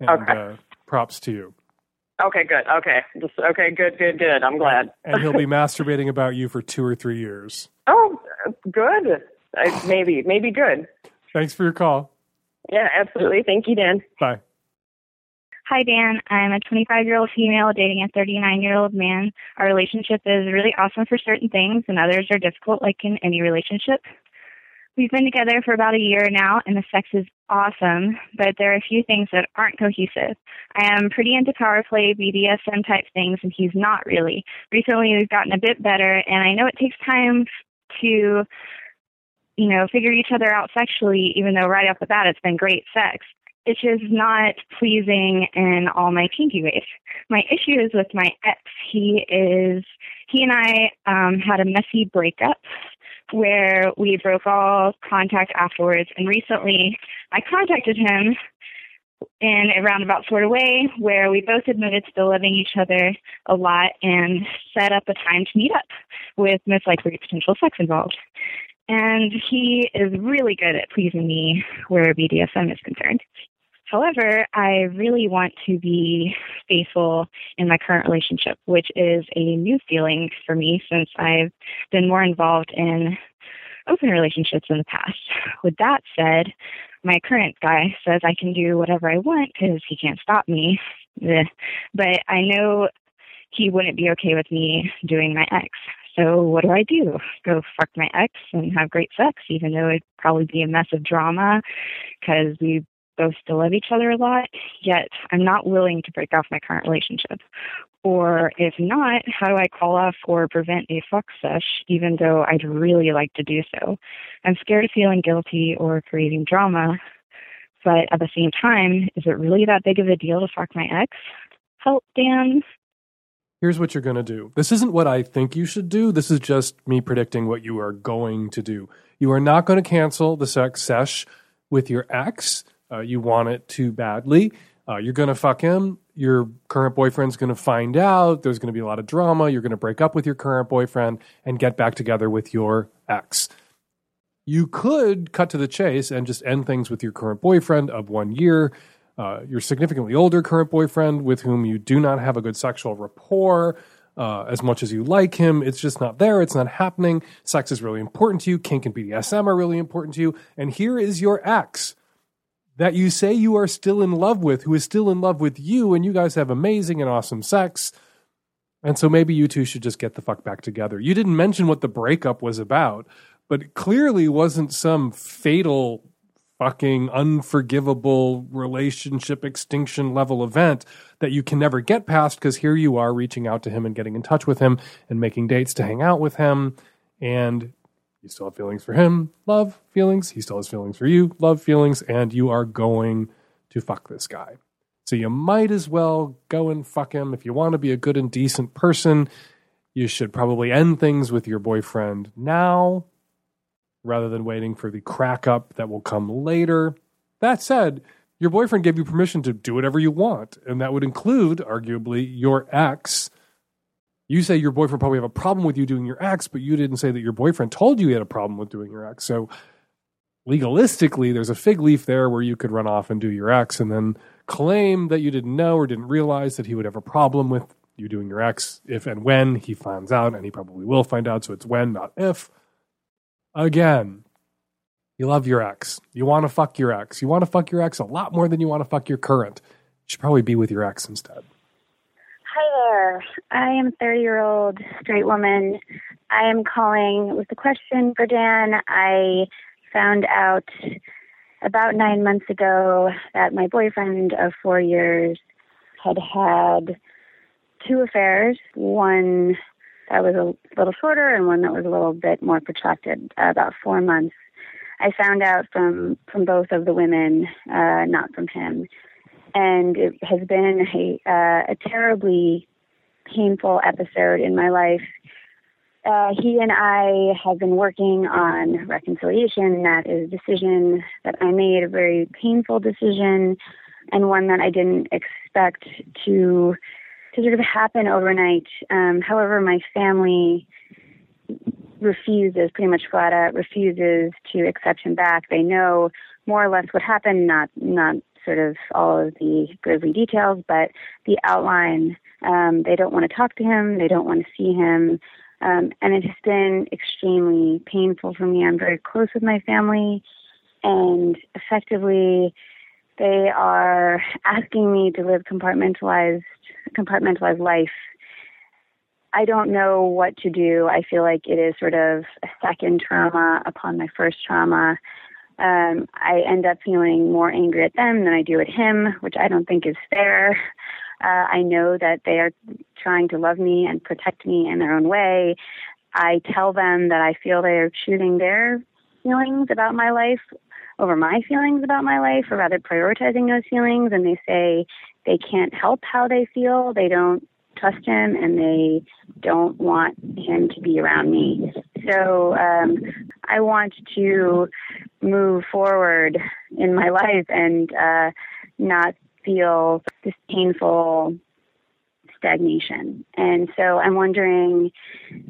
And Okay. uh, props to you. Okay. Good. Okay. Just okay. Good. Good. Good. I'm glad. and he'll be <laughs> masturbating about you for two or three years. Oh, good. I, maybe. Maybe good. Thanks for your call. Yeah. Absolutely. Thank you, Dan. Bye. Hi, Dan. I'm a 25 year old female dating a 39 year old man. Our relationship is really awesome for certain things, and others are difficult, like in any relationship. We've been together for about a year now, and the sex is awesome, but there are a few things that aren't cohesive. I am pretty into power play, BDSM type things, and he's not really. Recently, we've gotten a bit better, and I know it takes time to, you know, figure each other out sexually, even though right off the bat it's been great sex it's just not pleasing in all my kinky ways. My issue is with my ex. He is he and I um had a messy breakup where we broke all contact afterwards and recently I contacted him in a roundabout sort of way where we both admitted to loving each other a lot and set up a time to meet up with most likely potential sex involved. And he is really good at pleasing me where BDSM is concerned. However, I really want to be faithful in my current relationship, which is a new feeling for me since I've been more involved in open relationships in the past. With that said, my current guy says I can do whatever I want because he can't stop me. But I know he wouldn't be okay with me doing my ex. So what do I do? Go fuck my ex and have great sex, even though it'd probably be a mess of drama because we both still love each other a lot, yet I'm not willing to break off my current relationship. Or if not, how do I call off or prevent a fuck sesh, even though I'd really like to do so? I'm scared of feeling guilty or creating drama, but at the same time, is it really that big of a deal to fuck my ex? Help, Dan. Here's what you're going to do. This isn't what I think you should do. This is just me predicting what you are going to do. You are not going to cancel the sex sesh with your ex. Uh, you want it too badly. Uh, you're going to fuck him. Your current boyfriend's going to find out. There's going to be a lot of drama. You're going to break up with your current boyfriend and get back together with your ex. You could cut to the chase and just end things with your current boyfriend of one year uh, your significantly older current boyfriend with whom you do not have a good sexual rapport. Uh, as much as you like him, it's just not there. It's not happening. Sex is really important to you. Kink and BDSM are really important to you. And here is your ex that you say you are still in love with, who is still in love with you, and you guys have amazing and awesome sex. And so maybe you two should just get the fuck back together. You didn't mention what the breakup was about, but clearly wasn't some fatal fucking unforgivable relationship extinction level event that you can never get past because here you are reaching out to him and getting in touch with him and making dates to hang out with him and you still have feelings for him love feelings. He still has feelings for you love feelings. And you are going to fuck this guy. So you might as well go and fuck him. If you want to be a good and decent person you should probably end things with your boyfriend now rather than waiting for the crack up that will come later. That said, your boyfriend gave you permission to do whatever you want, and that would include, arguably, your ex. You say your boyfriend probably have a problem with you doing your ex, but you didn't say that your boyfriend told you he had a problem with doing your ex. So legalistically, there's a fig leaf there where you could run off and do your ex and then claim that you didn't know or didn't realize that he would have a problem with you doing your ex if and when he finds out, and he probably will find out. So it's when, not if. Again, you love your ex. You want to fuck your ex. You want to fuck your ex a lot more than you want to fuck your current. You should probably be with your ex instead. Hi there. I am a 30 year old straight woman. I am calling with a question for Dan. I found out about nine months ago that my boyfriend of four years had had two affairs. One that was a little shorter and one that was a little bit more protracted, uh, about four months. I found out from from both of the women, uh, not from him, and it has been a uh, a terribly painful episode in my life. Uh, he and I have been working on reconciliation. That is a decision that I made, a very painful decision, and one that I didn't expect to to sort of happen overnight. Um, however, my family refuses, pretty much flat out refuses to accept him back. They know more or less what happened, not not sort of all of the grisly details, but the outline. Um, they don't want to talk to him. They don't want to see him. Um, and it has been extremely painful for me. I'm very close with my family, and effectively, they are asking me to live compartmentalized compartmentalized life. I don't know what to do. I feel like it is sort of a second trauma upon my first trauma. Um, I end up feeling more angry at them than I do at him, which I don't think is fair. Uh, I know that they are trying to love me and protect me in their own way. I tell them that I feel they are choosing their feelings about my life over my feelings about my life, or rather prioritizing those feelings, and they say they can't help how they feel. They don't trust him, and they don't want him to be around me. So um, I want to move forward in my life and uh, not feel this painful stagnation. And so I'm wondering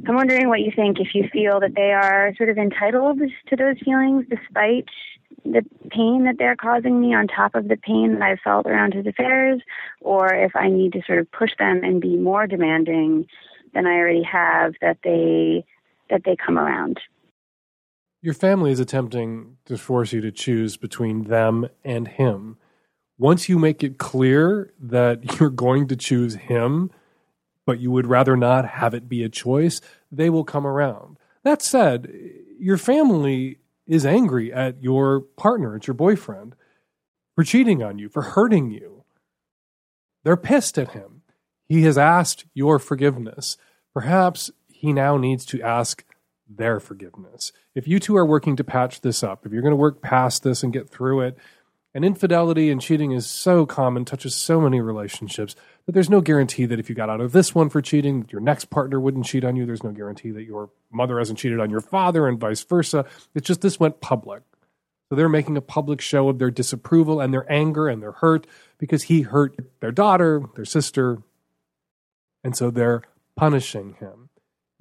I'm wondering what you think if you feel that they are sort of entitled to those feelings despite the pain that they're causing me on top of the pain that I've felt around his affairs, or if I need to sort of push them and be more demanding than I already have that they that they come around. Your family is attempting to force you to choose between them and him. Once you make it clear that <laughs> you're going to choose him, but you would rather not have it be a choice, they will come around. That said, your family is angry at your partner, at your boyfriend, for cheating on you, for hurting you. They're pissed at him. He has asked your forgiveness. Perhaps he now needs to ask their forgiveness. If you two are working to patch this up, if you're going to work past this and get through it, and infidelity and cheating is so common, touches so many relationships, that there's no guarantee that if you got out of this one for cheating, your next partner wouldn't cheat on you. There's no guarantee that your mother hasn't cheated on your father and vice versa. It's just this went public. So they're making a public show of their disapproval and their anger and their hurt because he hurt their daughter, their sister, and so they're punishing him.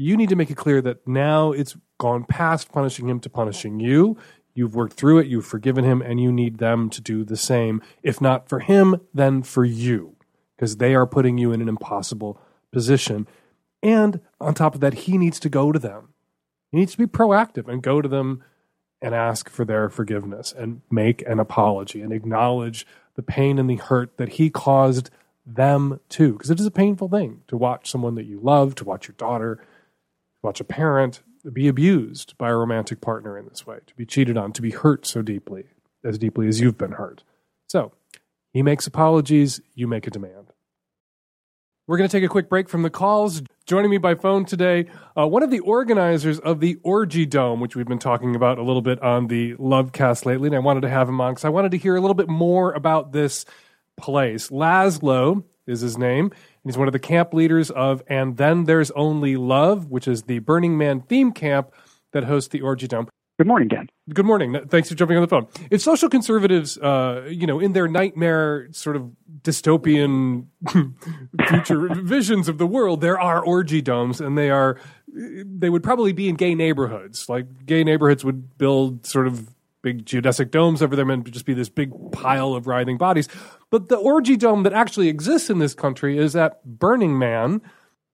You need to make it clear that now it's gone past punishing him to punishing you. You've worked through it, you've forgiven him, and you need them to do the same. If not for him, then for you, because they are putting you in an impossible position. And on top of that, he needs to go to them. He needs to be proactive and go to them and ask for their forgiveness and make an apology and acknowledge the pain and the hurt that he caused them too. Because it is a painful thing to watch someone that you love, to watch your daughter, to watch a parent be abused by a romantic partner in this way, to be cheated on, to be hurt so deeply, as deeply as you've been hurt. So he makes apologies, you make a demand. We're going to take a quick break from the calls. Joining me by phone today, uh, one of the organizers of the Orgy Dome, which we've been talking about a little bit on the Lovecast lately, and I wanted to have him on because I wanted to hear a little bit more about this place. Laszlo is his name. He's one of the camp leaders of And Then There's Only Love, which is the Burning Man theme camp that hosts the Orgy Dome. Good morning, Dan. Good morning. Thanks for jumping on the phone. If social conservatives, uh, you know, in their nightmare sort of dystopian <laughs> future <laughs> visions of the world, there are orgy domes, and they are they would probably be in gay neighborhoods. Like gay neighborhoods would build sort of big geodesic domes over them and just be this big pile of writhing bodies. But the orgy dome that actually exists in this country is at Burning Man.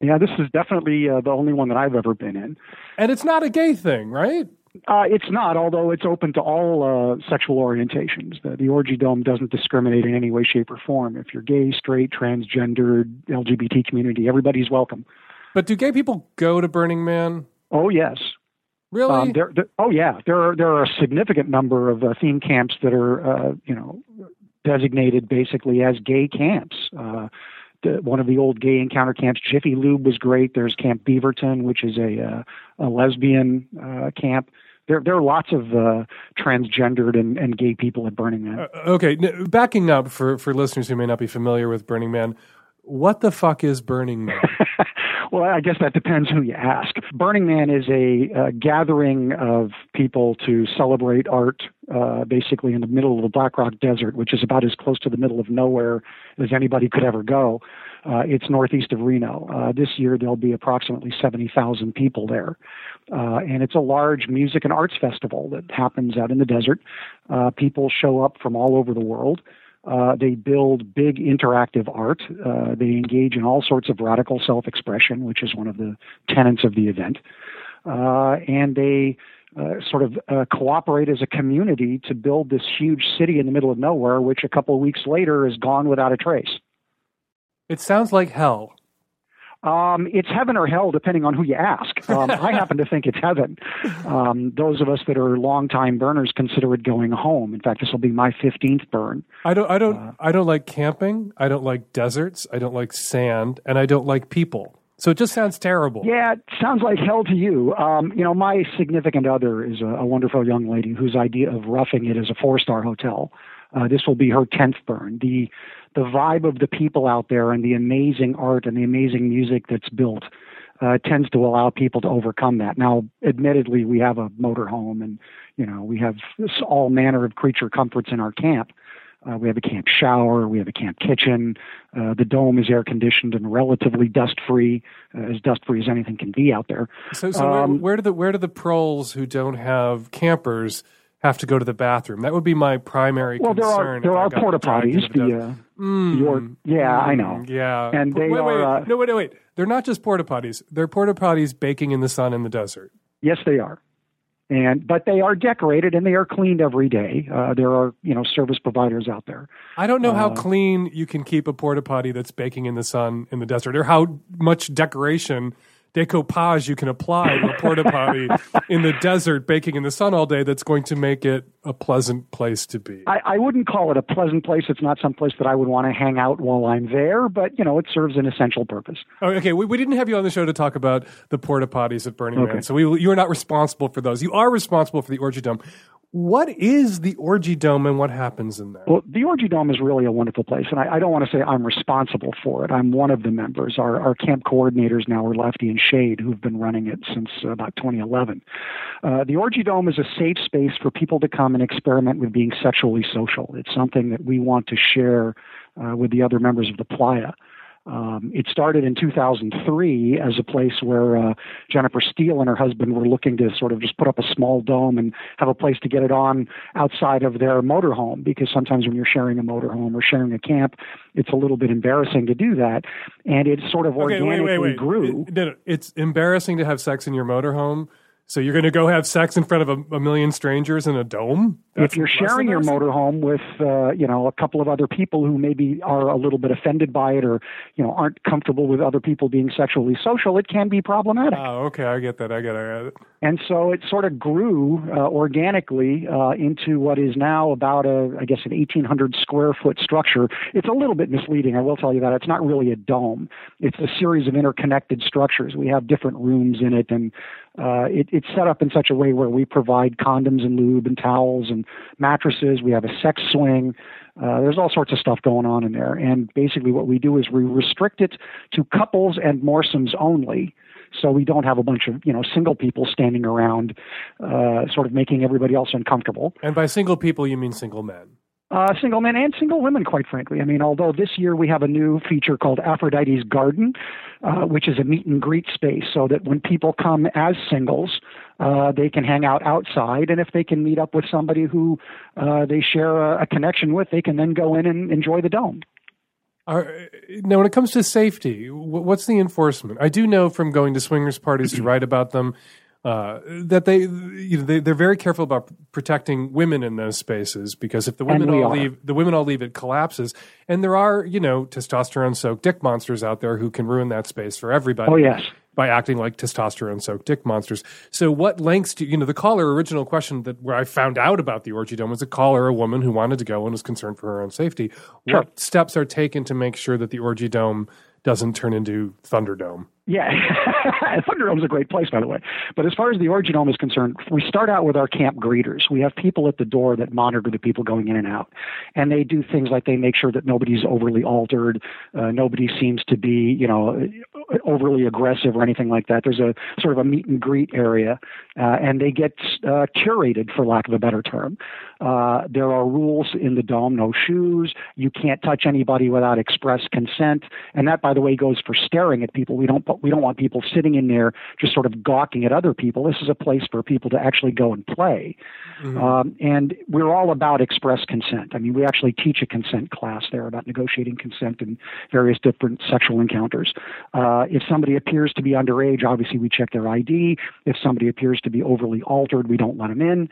Yeah, this is definitely uh, the only one that I've ever been in. And it's not a gay thing, right? Uh, it's not, although it's open to all uh, sexual orientations. The, the Orgy Dome doesn't discriminate in any way, shape, or form. If you're gay, straight, transgendered, LGBT community, everybody's welcome. But do gay people go to Burning Man? Oh yes. Really? Um, there, there, oh yeah. There are there are a significant number of uh, theme camps that are uh, you know designated basically as gay camps. Uh, the, one of the old gay encounter camps, Jiffy Lube, was great. There's Camp Beaverton, which is a uh, a lesbian uh, camp. There, there are lots of uh, transgendered and, and gay people at Burning Man. Okay, N- backing up for, for listeners who may not be familiar with Burning Man, what the fuck is Burning Man? <laughs> well, I guess that depends who you ask. Burning Man is a uh, gathering of people to celebrate art, uh, basically in the middle of the Black Rock Desert, which is about as close to the middle of nowhere as anybody could ever go. Uh, it's northeast of Reno. Uh, this year there'll be approximately 70,000 people there. Uh, and it's a large music and arts festival that happens out in the desert. Uh, people show up from all over the world. Uh, they build big interactive art. Uh, they engage in all sorts of radical self expression, which is one of the tenets of the event. Uh, and they uh, sort of uh, cooperate as a community to build this huge city in the middle of nowhere, which a couple of weeks later is gone without a trace. It sounds like hell. Um, it's heaven or hell, depending on who you ask. Um, I <laughs> happen to think it's heaven. Um, those of us that are longtime burners consider it going home. In fact, this will be my fifteenth burn. I don't. I don't. Uh, I don't like camping. I don't like deserts. I don't like sand, and I don't like people. So it just sounds terrible. Yeah, it sounds like hell to you. Um, you know, my significant other is a, a wonderful young lady whose idea of roughing it is a four star hotel. Uh, this will be her tenth burn. The the vibe of the people out there and the amazing art and the amazing music that's built uh, tends to allow people to overcome that. Now, admittedly, we have a motorhome and you know we have all manner of creature comforts in our camp. Uh, we have a camp shower, we have a camp kitchen. Uh, the dome is air conditioned and relatively dust free, uh, as dust free as anything can be out there. So, so um, where, where do the where do the proles who don't have campers have to go to the bathroom? That would be my primary well, concern. there are there are porta potties. The, uh, mm, your, yeah, mm, I know. Yeah, and they wait, wait, are. Uh, no, wait, wait. They're not just porta potties. They're porta potties baking in the sun in the desert. Yes, they are. and but they are decorated and they are cleaned every day. Uh, there are you know service providers out there. I don't know how Uh, clean you can keep a porta potty that's baking in the sun in the desert, or how much decoration, decoupage you can apply to a porta potty <laughs> in the desert baking in the sun all day that's going to make it a pleasant place to be. I, I wouldn't call it a pleasant place. It's not some place that I would want to hang out while I'm there, but you know it serves an essential purpose. Oh, okay, we, we didn't have you on the show to talk about the porta potties at Burning Okay. Man, so we, you are not responsible for those. You are responsible for the Orgy Dome. What is the Orgy Dome and what happens in there? Well, the Orgy Dome is really a wonderful place, and I, I don't want to say I'm responsible for it. I'm one of the members. Our, our camp coordinators now are Lefty and Shade, who've been running it since about 2011. Uh, the Orgy Dome is a safe space for people to come and experiment with being sexually social. It's something that we want to share uh, with the other members of the playa. Um, it started in 2003 as a place where uh, Jennifer Steele and her husband were looking to sort of just put up a small dome and have a place to get it on outside of their motorhome because sometimes when you're sharing a motorhome or sharing a camp, it's a little bit embarrassing to do that. And it sort of Okay, organically wait, wait, wait. grew. It- it's embarrassing to have sex in your motorhome. So you're going to go have sex in front of a, a million strangers in a dome? That's if you're sharing your motorhome with uh, you know a couple of other people who maybe are a little bit offended by it or you know aren't comfortable with other people being sexually social, it can be problematic. Oh, okay, I get that. I get it. I get it. And so it sort of grew uh, organically uh, into what is now about a, I guess, an 1,800 square foot structure. It's a little bit misleading, I will tell you that. It's not really a dome. It's a series of interconnected structures. We have different rooms in it, and uh, it, it's set up in such a way where we provide condoms and lube and towels and mattresses. We have a sex swing. Uh, there's all sorts of stuff going on in there. And basically, what we do is we restrict it to couples and moresomes only. So we don't have a bunch of you know single people standing around, uh, sort of making everybody else uncomfortable. And by single people, you mean single men. Uh, single men and single women, quite frankly. I mean, although this year we have a new feature called Aphrodite's Garden, uh, which is a meet and greet space, so that when people come as singles, uh, they can hang out outside, and if they can meet up with somebody who uh, they share a, a connection with, they can then go in and enjoy the dome. Are, now, when it comes to safety, what's the enforcement? I do know from going to swingers parties to <clears throat> write about them uh, that they, you know, they they're very careful about protecting women in those spaces because if the women all are. leave, the women all leave, it collapses. And there are you know testosterone soaked dick monsters out there who can ruin that space for everybody. Oh, yes. By acting like testosterone soaked dick monsters. So, what lengths do you know? The caller original question that where I found out about the orgy dome was a caller, a woman who wanted to go and was concerned for her own safety. Sure. What steps are taken to make sure that the orgy dome doesn't turn into Thunderdome? Yeah, <laughs> Thunderdome's a great place, by the way. But as far as the Orgy Dome is concerned, we start out with our camp greeters. We have people at the door that monitor the people going in and out, and they do things like they make sure that nobody's overly altered, uh, nobody seems to be, you know, overly aggressive or anything like that. There's a sort of a meet and greet area, uh, and they get uh, curated, for lack of a better term. Uh, there are rules in the dome: no shoes. You can't touch anybody without express consent, and that, by the way, goes for staring at people. We don't we don't want people sitting in there just sort of gawking at other people. This is a place for people to actually go and play. Um, and we're all about express consent. I mean, we actually teach a consent class there about negotiating consent in various different sexual encounters. Uh, if somebody appears to be underage, obviously we check their ID. If somebody appears to be overly altered, we don't let them in.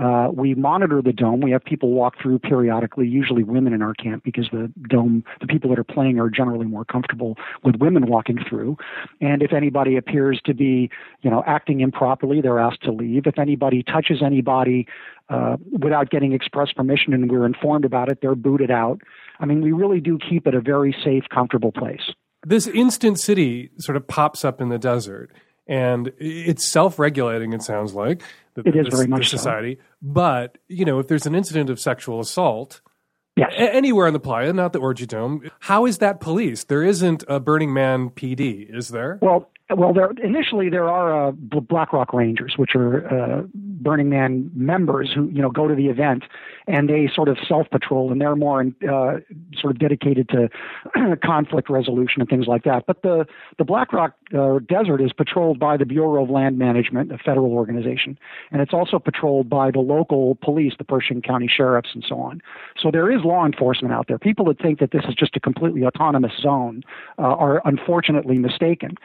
Uh, we monitor the dome. We have people walk through periodically, usually women in our camp, because the dome, the people that are playing are generally more comfortable with women walking through. And if anybody appears to be, you know, acting improperly, they're asked to leave. If anybody touches anybody uh, without getting express permission and we're informed about it, they're booted out. I mean, we really do keep it a very safe, comfortable place. This instant city sort of pops up in the desert, and it's self-regulating. It sounds like the, It is the- very much so. society. But you know, if there's an incident of sexual assault. Yes. a- Anywhere on the playa, not the orgy dome. How is that policed? There isn't a Burning Man PD, is there? Well, well, there initially there are uh, B- Black Rock Rangers, which are uh, Burning Man members who you know go to the event, and they sort of self patrol, and they're more in, uh, sort of dedicated to <clears throat> conflict resolution and things like that. But the the Black Rock uh, Desert is patrolled by the Bureau of Land Management, a federal organization, and it's also patrolled by the local police, the Pershing County sheriffs, and so on. So there is law enforcement out there. People that think that this is just a completely autonomous zone uh, are unfortunately mistaken.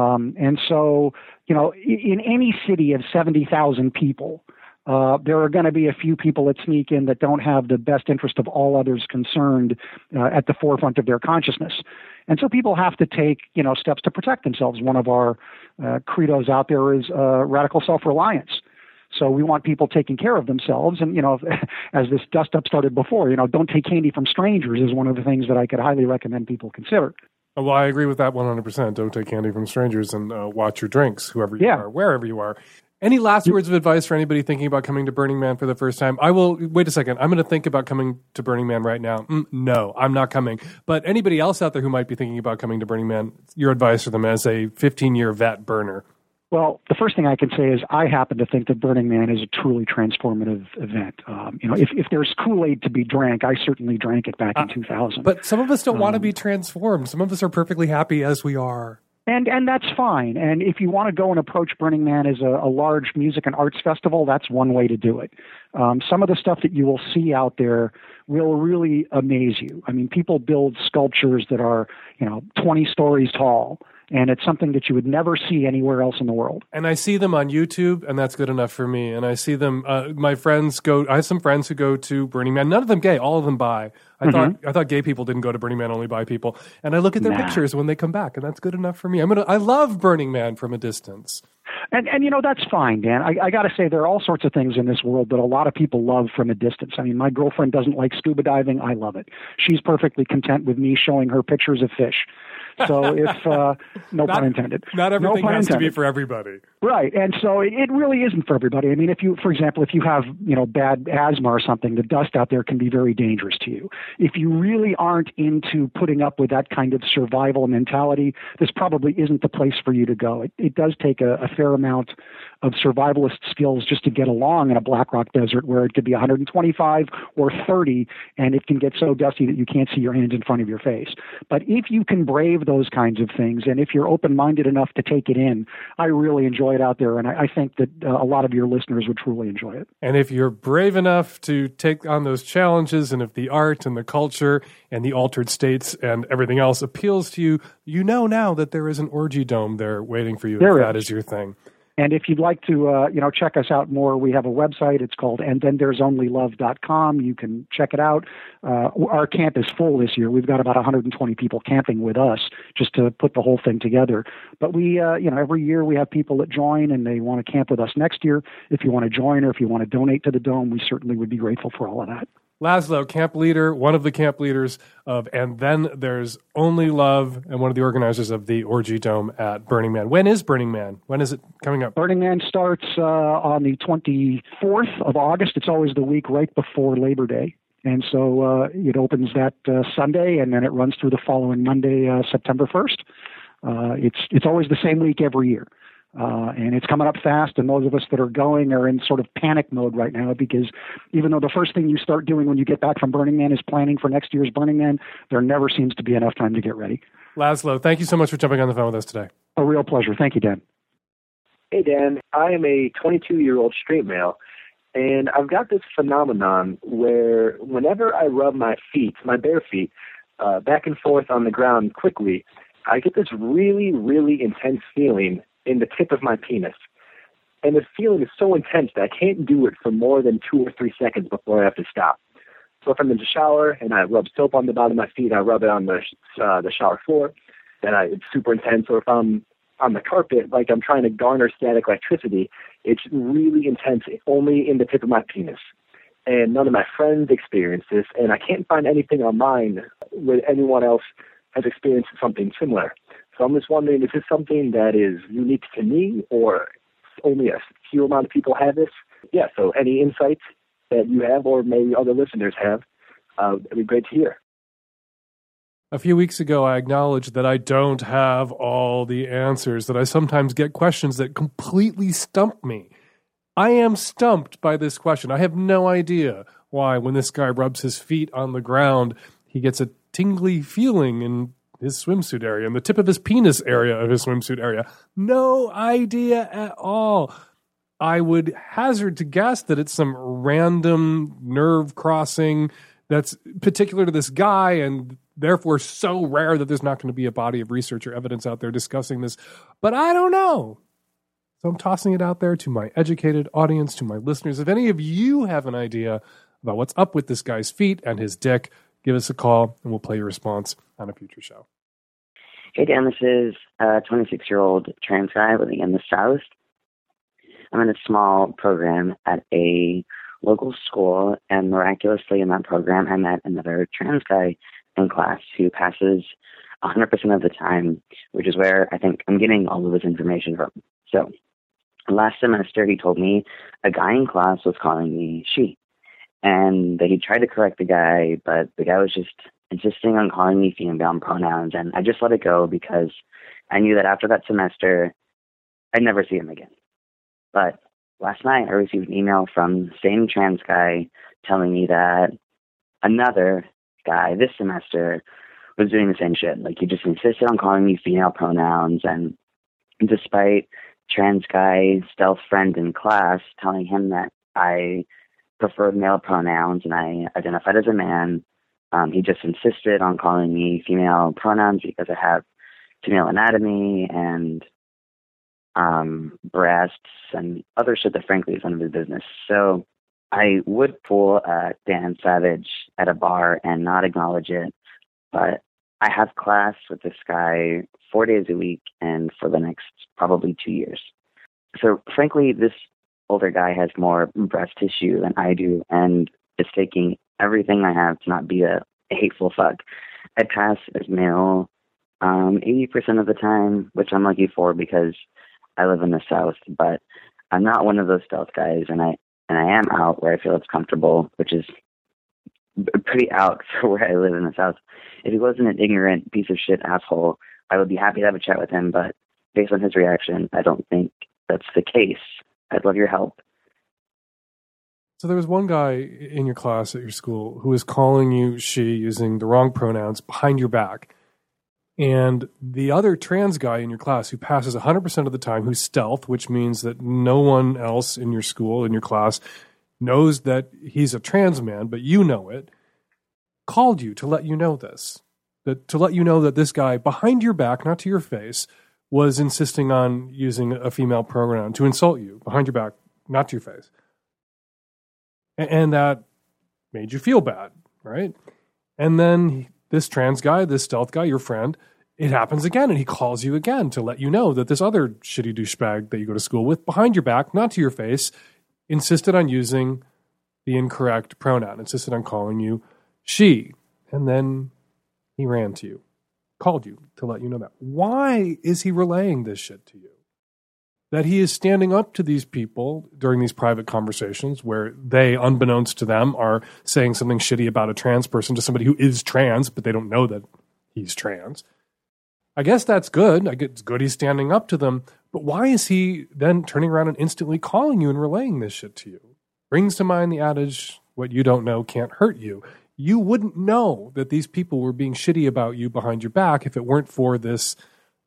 Um, and so, you know, in any city of 70,000 people, uh, there are going to be a few people that sneak in that don't have the best interest of all others concerned uh, at the forefront of their consciousness. And so people have to take, you know, steps to protect themselves. One of our uh, credos out there is uh, radical self-reliance. So we want people taking care of themselves. And, you know, <laughs> as this dust up started before, you know, don't take candy from strangers is one of the things that I could highly recommend people consider. Oh, Well, I agree with that 100%. Don't take candy from strangers and uh, watch your drinks, whoever you Yeah. are, wherever you are. Any last words of advice for anybody thinking about coming to Burning Man for the first time? I will, wait a second. I'm going to think about coming to Burning Man right now. Mm, no, I'm not coming. But anybody else out there who might be thinking about coming to Burning Man, your advice for them as a 15 year vet burner. Well, the first thing I can say is I happen to think that Burning Man is a truly transformative event. Um, you know, if, if there's Kool Aid to be drank, I certainly drank it back in 2000. But some of us don't want to be transformed. Some of us are perfectly happy as we are. And and that's fine. And if you want to go and approach Burning Man as a, a large music and arts festival, that's one way to do it. Um, some of the stuff that you will see out there will really amaze you. I mean, people build sculptures that are you know 20 stories tall, and it's something that you would never see anywhere else in the world. And I see them on YouTube, and that's good enough for me. And I see them. Uh, my friends go. I have some friends who go to Burning Man. None of them gay. All of them bi. I thought I thought gay people didn't go to Burning Man, only bi people. And I look at their Nah. pictures when they come back, and that's good enough for me. I'm gonna. I love Burning Man from a distance. And and you know that's fine, Dan. I, I got to say there are all sorts of things in this world that a lot of people love from a distance. I mean, my girlfriend doesn't like scuba diving. I love it. She's perfectly content with me showing her pictures of fish. So if uh, no Not- pun intended, Not everything no has to be for everybody. Right, and so it, it really isn't for everybody. I mean, if you, for example, if you have you know bad asthma or something, the dust out there can be very dangerous to you. If you really aren't into putting up with that kind of survival mentality, this probably isn't the place for you to go. It, it does take a, a fair amount of survivalist skills just to get along in a black rock desert where it could be 125 or 30, and it can get so dusty that you can't see your hands in front of your face. But if you can brave those kinds of things, and if you're open-minded enough to take it in, I really enjoy it out there, and I, I think that uh, a lot of your listeners would truly enjoy it. And if you're brave enough to take on those challenges, and if the art and the culture and the altered states and everything else appeals to you, you know now that there is an orgy dome there waiting for you. There if that is. is your thing. And if you'd like to, uh, you know, check us out more, we have a website. It's called and then there's. You can check it out. Uh, our camp is full this year. We've got about 120 people camping with us just to put the whole thing together. But we, uh, you know, every year we have people that join and they want to camp with us next year. If you want to join or if you want to donate to the dome, we certainly would be grateful for all of that. Laszlo, camp leader, one of the camp leaders of And Then There's Only Love, and one of the organizers of the Orgy Dome at Burning Man. When is Burning Man? When is it coming up? Burning Man starts uh, on the 24th of August. It's always the week right before Labor Day. And so uh, it opens that uh, Sunday and then it runs through the following Monday, uh, September 1st. Uh, it's, it's always the same week every year. Uh, and it's coming up fast, and those of us that are going are in sort of panic mode right now because even though the first thing you start doing when you get back from Burning Man is planning for next year's Burning Man, there never seems to be enough time to get ready. Laszlo, thank you so much for jumping on the phone with us today. A real pleasure. Thank you, Dan. Hey, Dan. I am a 22 year old straight male, and I've got this phenomenon where whenever I rub my feet, my bare feet, uh, back and forth on the ground quickly, I get this really, really intense feeling in the tip of my penis. And the feeling is so intense that I can't do it for more than two or three seconds before I have to stop. So if I'm in the shower and I rub soap on the bottom of my feet, I rub it on the uh, the shower floor, then I, it's super intense. Or if I'm on the carpet, like I'm trying to garner static electricity, it's really intense, only in the tip of my penis. And none of my friends experience this, and I can't find anything online where anyone else has experienced something similar. So I'm just wondering, is this something that is unique to me, or only a few amount of people have this? Yeah. So any insights that you have, or maybe other listeners have, uh, it'd be great to hear. A few weeks ago, I acknowledged that I don't have all the answers, that I sometimes get questions that completely stump me. I am stumped by this question. I have no idea why, when this guy rubs his feet on the ground, he gets a tingly feeling in his swimsuit area, and the tip of his penis area of his swimsuit area. No idea at all. I would hazard to guess that it's some random nerve crossing that's particular to this guy and therefore so rare that there's not going to be a body of research or evidence out there discussing this. But I don't know. So I'm tossing it out there to my educated audience, to my listeners. If any of you have an idea about what's up with this guy's feet and his dick, give us a call and we'll play your response on a future show. Hey Dan, this is a 26 year old trans guy living in the South. I'm in a small program at a local school, and miraculously in that program, I met another trans guy in class who passes 100% of the time, which is where I think I'm getting all of this information from. So, last semester, he told me a guy in class was calling me she, and he tried to correct the guy, but the guy was just insisting on calling me female pronouns, and I just let it go because I knew that after that semester, I'd never see him again. But last night, I received an email from the same trans guy telling me that another guy this semester was doing the same shit. Like he just insisted on calling me female pronouns, and despite trans guy stealth friend in class telling him that I preferred male pronouns and I identified as a man, um, he just insisted on calling me female pronouns because I have female anatomy and um, breasts and other shit that frankly is none of his business. So I would pull a Dan Savage at a bar and not acknowledge it, but I have class with this guy four days a week and for the next probably two years. So frankly, this older guy has more breast tissue than I do and is taking everything I have to not be a, hateful fuck. I pass as male um, 80% of the time, which I'm lucky for because I live in the South, but I'm not one of those stealth guys, and I and I am out where I feel it's comfortable, which is pretty out <laughs> for where I live in the South. If he wasn't an ignorant piece of shit asshole, I would be happy to have a chat with him, but based on his reaction, I don't think that's the case. I'd love your help. So there was one guy in your class at your school who was calling you she using the wrong pronouns behind your back. And the other trans guy in your class who passes 100% of the time, who's stealth, which means that no one else in your school, in your class, knows that he's a trans man, but you know it, called you to let you know this. That, to let you know that this guy behind your back, not to your face, was insisting on using a female pronoun to insult you behind your back, not to your face. And, that made you feel bad, right? And then this trans guy, this stealth guy, your friend, it happens again and he calls you again to let you know that this other shitty douchebag that you go to school with behind your back, not to your face, insisted on using the incorrect pronoun, insisted on calling you she. And then he ran to you, called you to let you know that. Why is he relaying this shit to you? That he is standing up to these people during these private conversations where they, unbeknownst to them, are saying something shitty about a trans person to somebody who is trans, but they don't know that he's trans. I guess that's good. I guess it's good he's standing up to them. But why is he then turning around and instantly calling you and relaying this shit to you? Brings to mind the adage, what you don't know can't hurt you. You wouldn't know that these people were being shitty about you behind your back if it weren't for this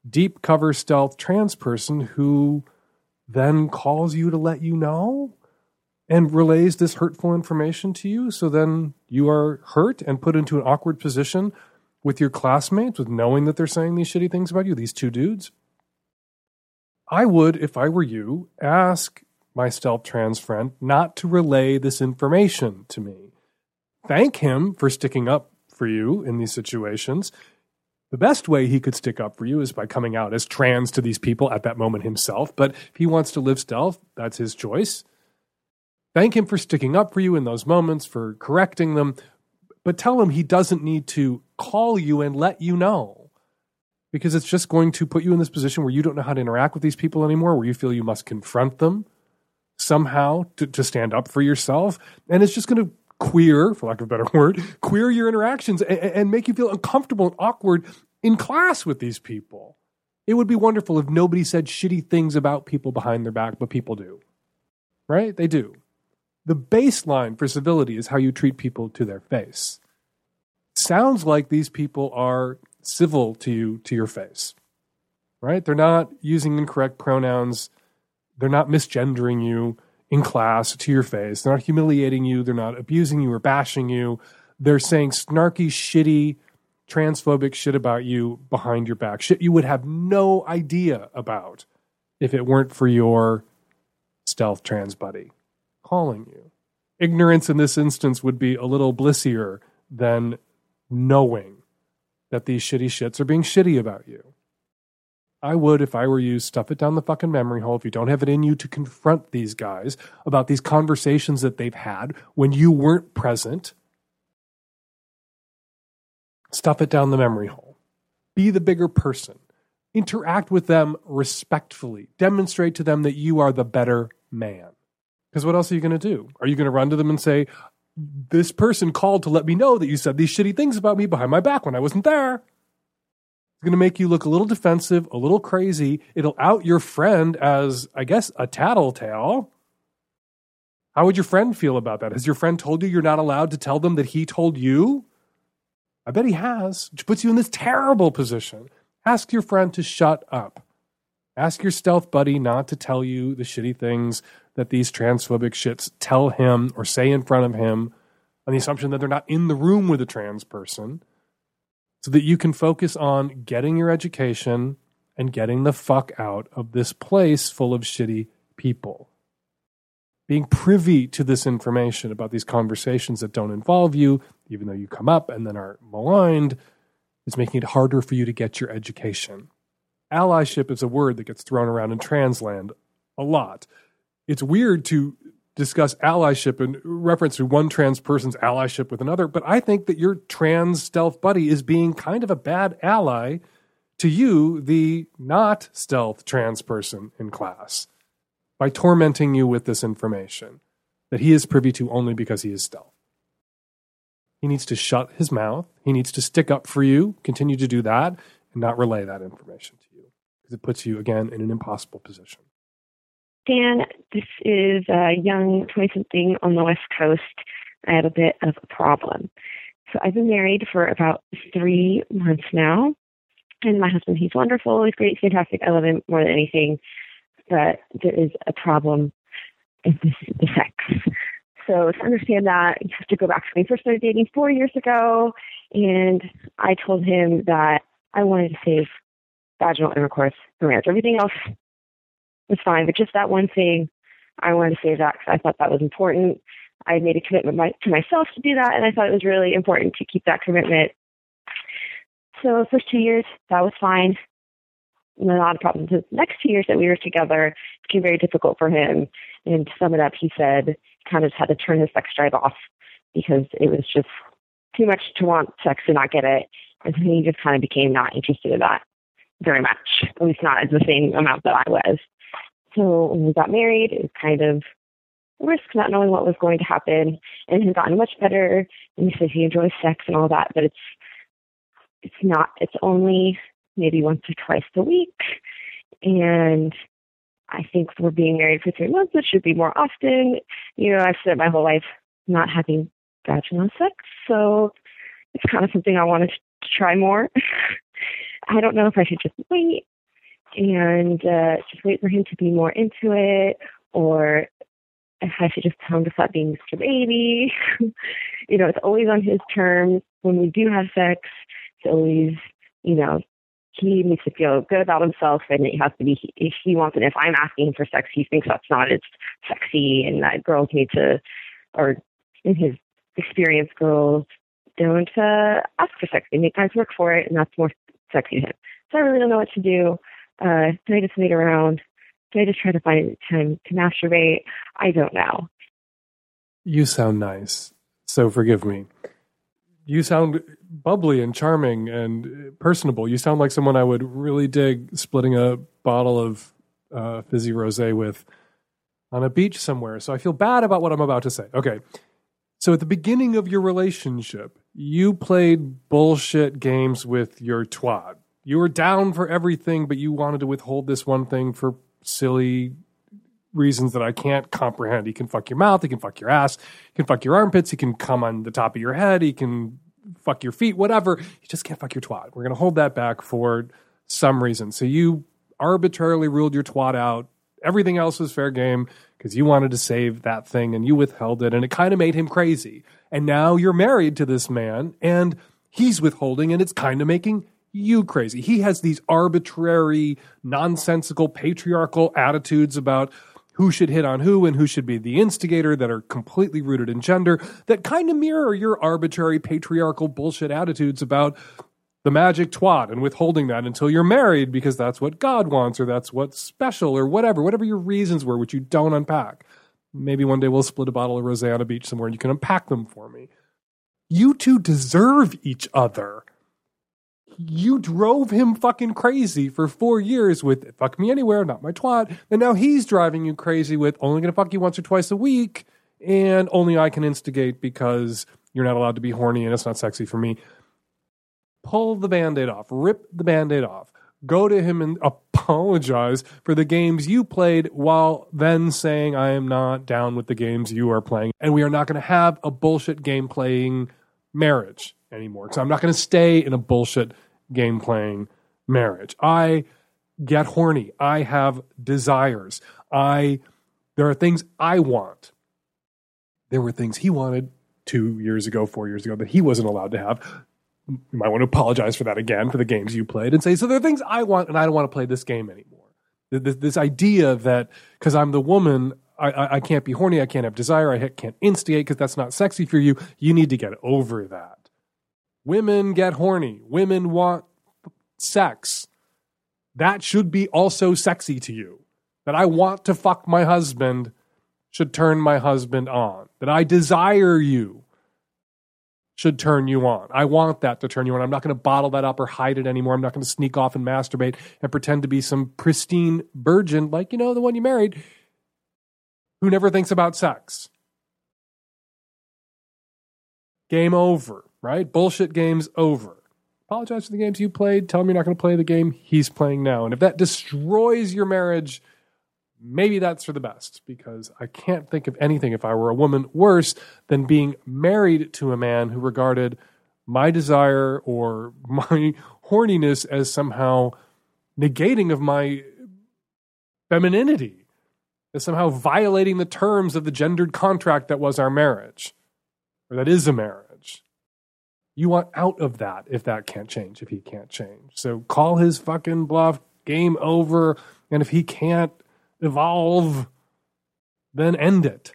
deep cover stealth trans person who then calls you to let you know and relays this hurtful information to you. So then you are hurt and put into an awkward position with your classmates, with knowing that they're saying these shitty things about you, these two dudes. I would, if I were you, ask my stealth trans friend not to relay this information to me. Thank him for sticking up for you in these situations. The best way he could stick up for you is by coming out as trans to these people at that moment himself. But if he wants to live stealth, that's his choice. Thank him for sticking up for you in those moments, for correcting them, but tell him he doesn't need to call you and let you know because it's just going to put you in this position where you don't know how to interact with these people anymore, where you feel you must confront them somehow to, to stand up for yourself. And it's just going to queer, for lack of a better <laughs> word, queer your interactions and, and make you feel uncomfortable and awkward in class with these people. It would be wonderful if nobody said shitty things about people behind their back, but people do. Right? They do. The baseline for civility is how you treat people to their face. Sounds like these people are civil to you to your face. Right? They're not using incorrect pronouns. They're not misgendering you in class to your face. They're not humiliating you. They're not abusing you or bashing you. They're saying snarky, shitty, transphobic shit about you behind your back. Shit you would have no idea about if it weren't for your stealth trans buddy calling you. Ignorance in this instance would be a little blissier than knowing that these shitty shits are being shitty about you. I would, if I were you, stuff it down the fucking memory hole if you don't have it in you to confront these guys about these conversations that they've had when you weren't present. Stuff it down the memory hole. Be the bigger person. Interact with them respectfully. Demonstrate to them that you are the better man. Because what else are you going to do? Are you going to run to them and say, This person called to let me know that you said these shitty things about me behind my back when I wasn't there? It's going to make you look a little defensive, a little crazy. It'll out your friend as, I guess, a tattletale. How would your friend feel about that? Has your friend told you you're not allowed to tell them that he told you? I bet he has, which puts you in this terrible position. Ask your friend to shut up. Ask your stealth buddy not to tell you the shitty things that these transphobic shits tell him or say in front of him on the assumption that they're not in the room with a trans person so that you can focus on getting your education and getting the fuck out of this place full of shitty people. Being privy to this information about these conversations that don't involve you, even though you come up and then are maligned, is making it harder for you to get your education. Allyship is a word that gets thrown around in transland a lot. It's weird to discuss allyship in reference to one trans person's allyship with another, but I think that your trans stealth buddy is being kind of a bad ally to you, the not stealth trans person in class, by tormenting you with this information that he is privy to only because he is stealth. He needs to shut his mouth. He needs to stick up for you, continue to do that, and not relay that information to you because it puts you, again, in an impossible position. Dan, this is a young 20 something on the West Coast. I have a bit of a problem. So I've been married for about three months now. And my husband, he's wonderful. He's great, fantastic. I love him more than anything. But there is a problem with this, the sex. So to understand that, you have to go back to when we first started dating four years ago. And I told him that I wanted to save vaginal intercourse for marriage. Everything else was fine, but just that one thing, I wanted to say that because I thought that was important. I made a commitment my, to myself to do that, and I thought it was really important to keep that commitment. So the first two years, that was fine. Not a problem. The next two years that we were together became very difficult for him. And to sum it up, he said he kind of had to turn his sex drive off because it was just too much to want sex and not get it. And he just kind of became not interested in that very much, at least not as the same amount that I was. So when we got married, it was kind of a risk not knowing what was going to happen and had gotten much better and he says he enjoys sex and all that, but it's it's not it's only maybe once or twice a week. And I think we're being married for three months, it should be more often. You know, I've spent my whole life not having vaginal sex, so it's kind of something I wanted to try more. <laughs> I don't know if I should just wait and uh, just wait for him to be more into it, or I should just tell him to stop being Mr. Baby. <laughs> you know, it's always on his terms. When we do have sex, it's always, you know, he needs to feel good about himself and it has to be if he wants it if i'm asking for sex he thinks that's not as sexy and that girls need to or in his experience girls don't uh ask for sex they make guys work for it and that's more sexy to him so i really don't know what to do uh do i just wait around do i just try to find time to masturbate i don't know You sound nice, so forgive me. You sound bubbly and charming and personable. You sound like someone I would really dig splitting a bottle of uh, fizzy rosé with on a beach somewhere. So I feel bad about what I'm about to say. Okay. So at the beginning of your relationship, you played bullshit games with your twat. You were down for everything, but you wanted to withhold this one thing for silly reasons that I can't comprehend. He can fuck your mouth, he can fuck your ass, he can fuck your armpits, he can come on the top of your head, he can fuck your feet, whatever. You just can't fuck your twat. We're going to hold that back for some reason. So you arbitrarily ruled your twat out. Everything else was fair game because you wanted to save that thing and you withheld it and it kind of made him crazy. And now you're married to this man and he's withholding and it's kind of making you crazy. He has these arbitrary, nonsensical, patriarchal attitudes about who should hit on who and who should be the instigator that are completely rooted in gender that kind of mirror your arbitrary patriarchal bullshit attitudes about the magic twat and withholding that until you're married because that's what God wants or that's what's special or whatever, whatever your reasons were, which you don't unpack. Maybe one day we'll split a bottle of rosé on a beach somewhere and you can unpack them for me. You two deserve each other. You drove him fucking crazy for four years with fuck me anywhere, not my twat. And now he's driving you crazy with only gonna fuck you once or twice a week and only I can instigate because you're not allowed to be horny and it's not sexy for me. Pull the band aid off, rip the band aid off, go to him and apologize for the games you played while then saying, I am not down with the games you are playing. And we are not to have a bullshit game playing marriage anymore. So I'm not going to stay in a bullshit game playing marriage. I get horny. I have desires. I there are things I want. There were things he wanted two years ago, four years ago that he wasn't allowed to have. You might want to apologize for that again for the games you played and say, so there are things I want and I don't want to play this game anymore. This, this idea that because I'm the woman, I, I, I can't be horny, I can't have desire, I can't instigate because that's not sexy for you. You need to get over that. Women get horny. Women want sex. That should be also sexy to you. That I want to fuck my husband should turn my husband on. That I desire you should turn you on. I want that to turn you on. I'm not going to bottle that up or hide it anymore. I'm not going to sneak off and masturbate and pretend to be some pristine virgin like, you know, the one you married who never thinks about sex. Game over, right? Bullshit game's over. Apologize for the games you played. Tell him you're not going to play the game he's playing now. And if that destroys your marriage, maybe that's for the best because I can't think of anything if I were a woman worse than being married to a man who regarded my desire or <laughs> my horniness as somehow negating of my femininity, as somehow violating the terms of the gendered contract that was our marriage, or that is a marriage. You want out of that if that can't change, if he can't change. So call his fucking bluff, game over. And if he can't evolve, then end it.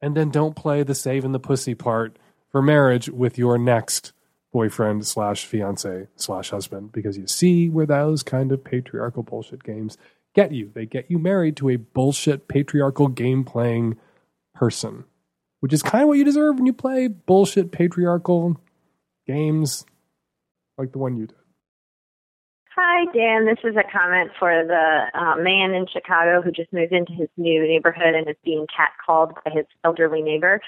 And then don't play the save and the pussy part for marriage with your next boyfriend slash fiance slash husband because you see where those kind of patriarchal bullshit games get you. They get you married to a bullshit patriarchal game playing person, which is kind of what you deserve when you play bullshit patriarchal games like the one you did. Hi, Dan. This is a comment for the uh, man in Chicago who just moved into his new neighborhood and is being catcalled by his elderly neighbor.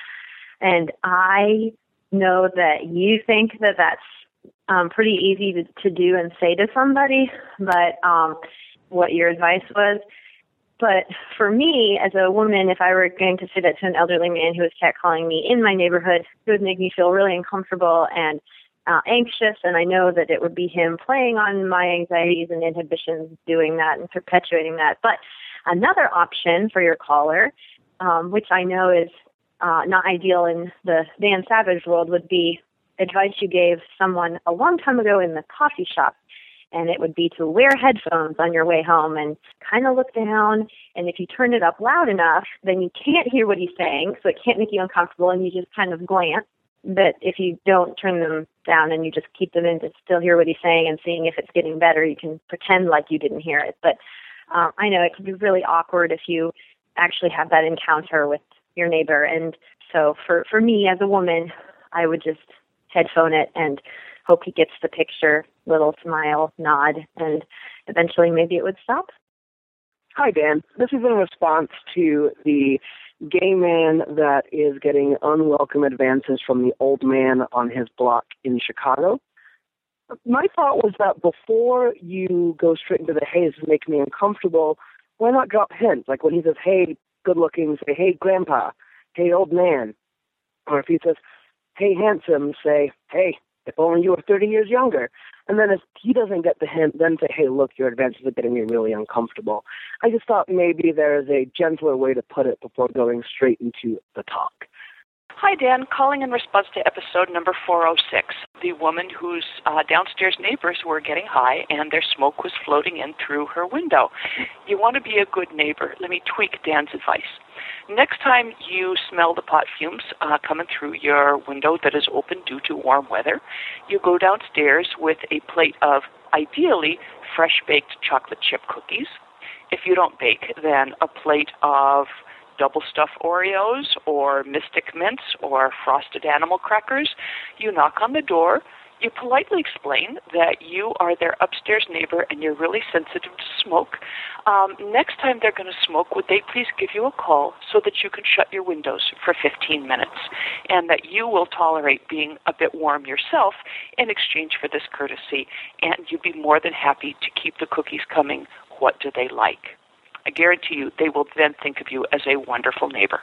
And I know that you think that that's um, pretty easy to, to do and say to somebody, but um, what your advice was. But for me, as a woman, if I were going to say that to an elderly man who was catcalling me in my neighborhood, it would make me feel really uncomfortable and uh, anxious, and I know that it would be him playing on my anxieties and inhibitions, doing that and perpetuating that. But another option for your caller, um, which I know is uh, not ideal in the Dan Savage world, would be advice you gave someone a long time ago in the coffee shop. And it would be to wear headphones on your way home and kind of look down. And if you turn it up loud enough, then you can't hear what he's saying, so it can't make you uncomfortable, and you just kind of glance but if you don't turn them down and you just keep them in to still hear what he's saying and seeing if it's getting better, you can pretend like you didn't hear it. But uh, I know it can be really awkward if you actually have that encounter with your neighbor. And so for for me as a woman, I would just headphone it and hope he gets the picture, little smile, nod, and eventually maybe it would stop. Hi, Dan. This is in response to the gay man that is getting unwelcome advances from the old man on his block in Chicago. My thought was that before you go straight into the hey, is making me uncomfortable, why not drop hints? Like when he says, hey, good looking, say, hey, grandpa, hey, old man. Or if he says, hey, handsome, say, hey, if only you were 30 years younger. And then if he doesn't get the hint, then say, hey, look, your advances are getting me really uncomfortable. I just thought maybe there is a gentler way to put it before going straight into the talk. Hi, Dan. Calling in response to episode number 406. The woman whose uh, downstairs neighbors were getting high and their smoke was floating in through her window. You want to be a good neighbor. Let me tweak Dan's advice. Next time you smell the pot fumes uh, coming through your window that is open due to warm weather, you go downstairs with a plate of ideally fresh baked chocolate chip cookies. If you don't bake, then a plate of double stuff Oreos or Mystic Mints or frosted animal crackers. You knock on the door. You politely explain that you are their upstairs neighbor and you're really sensitive to smoke. Um, next time they're going to smoke, would they please give you a call so that you can shut your windows for 15 minutes and that you will tolerate being a bit warm yourself in exchange for this courtesy and you'd be more than happy to keep the cookies coming. What do they like? I guarantee you they will then think of you as a wonderful neighbor.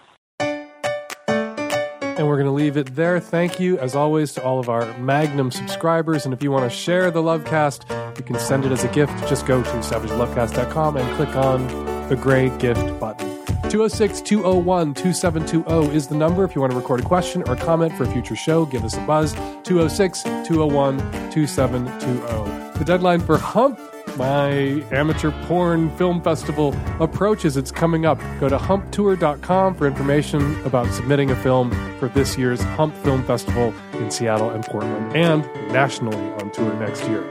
And we're going to leave it there. Thank you, as always, to all of our Magnum subscribers. And if you want to share the Lovecast, you can send it as a gift. Just go to savagelovecast.com and click on the gray gift button. 206 201 2720 is the number. If you want to record a question or comment for a future show, give us a buzz. 206 201 2720. The deadline for Hump my amateur porn film festival approaches. It's coming up. Go to humptour.com for information about submitting a film for this year's Hump Film Festival in Seattle and Portland and nationally on tour next year.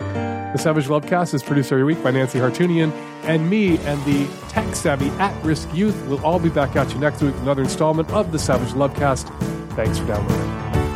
The Savage Lovecast is produced every week by Nancy Hartunian and me and the tech savvy at risk youth. We'll all be back at you next week with another installment of the Savage Lovecast. Thanks for downloading.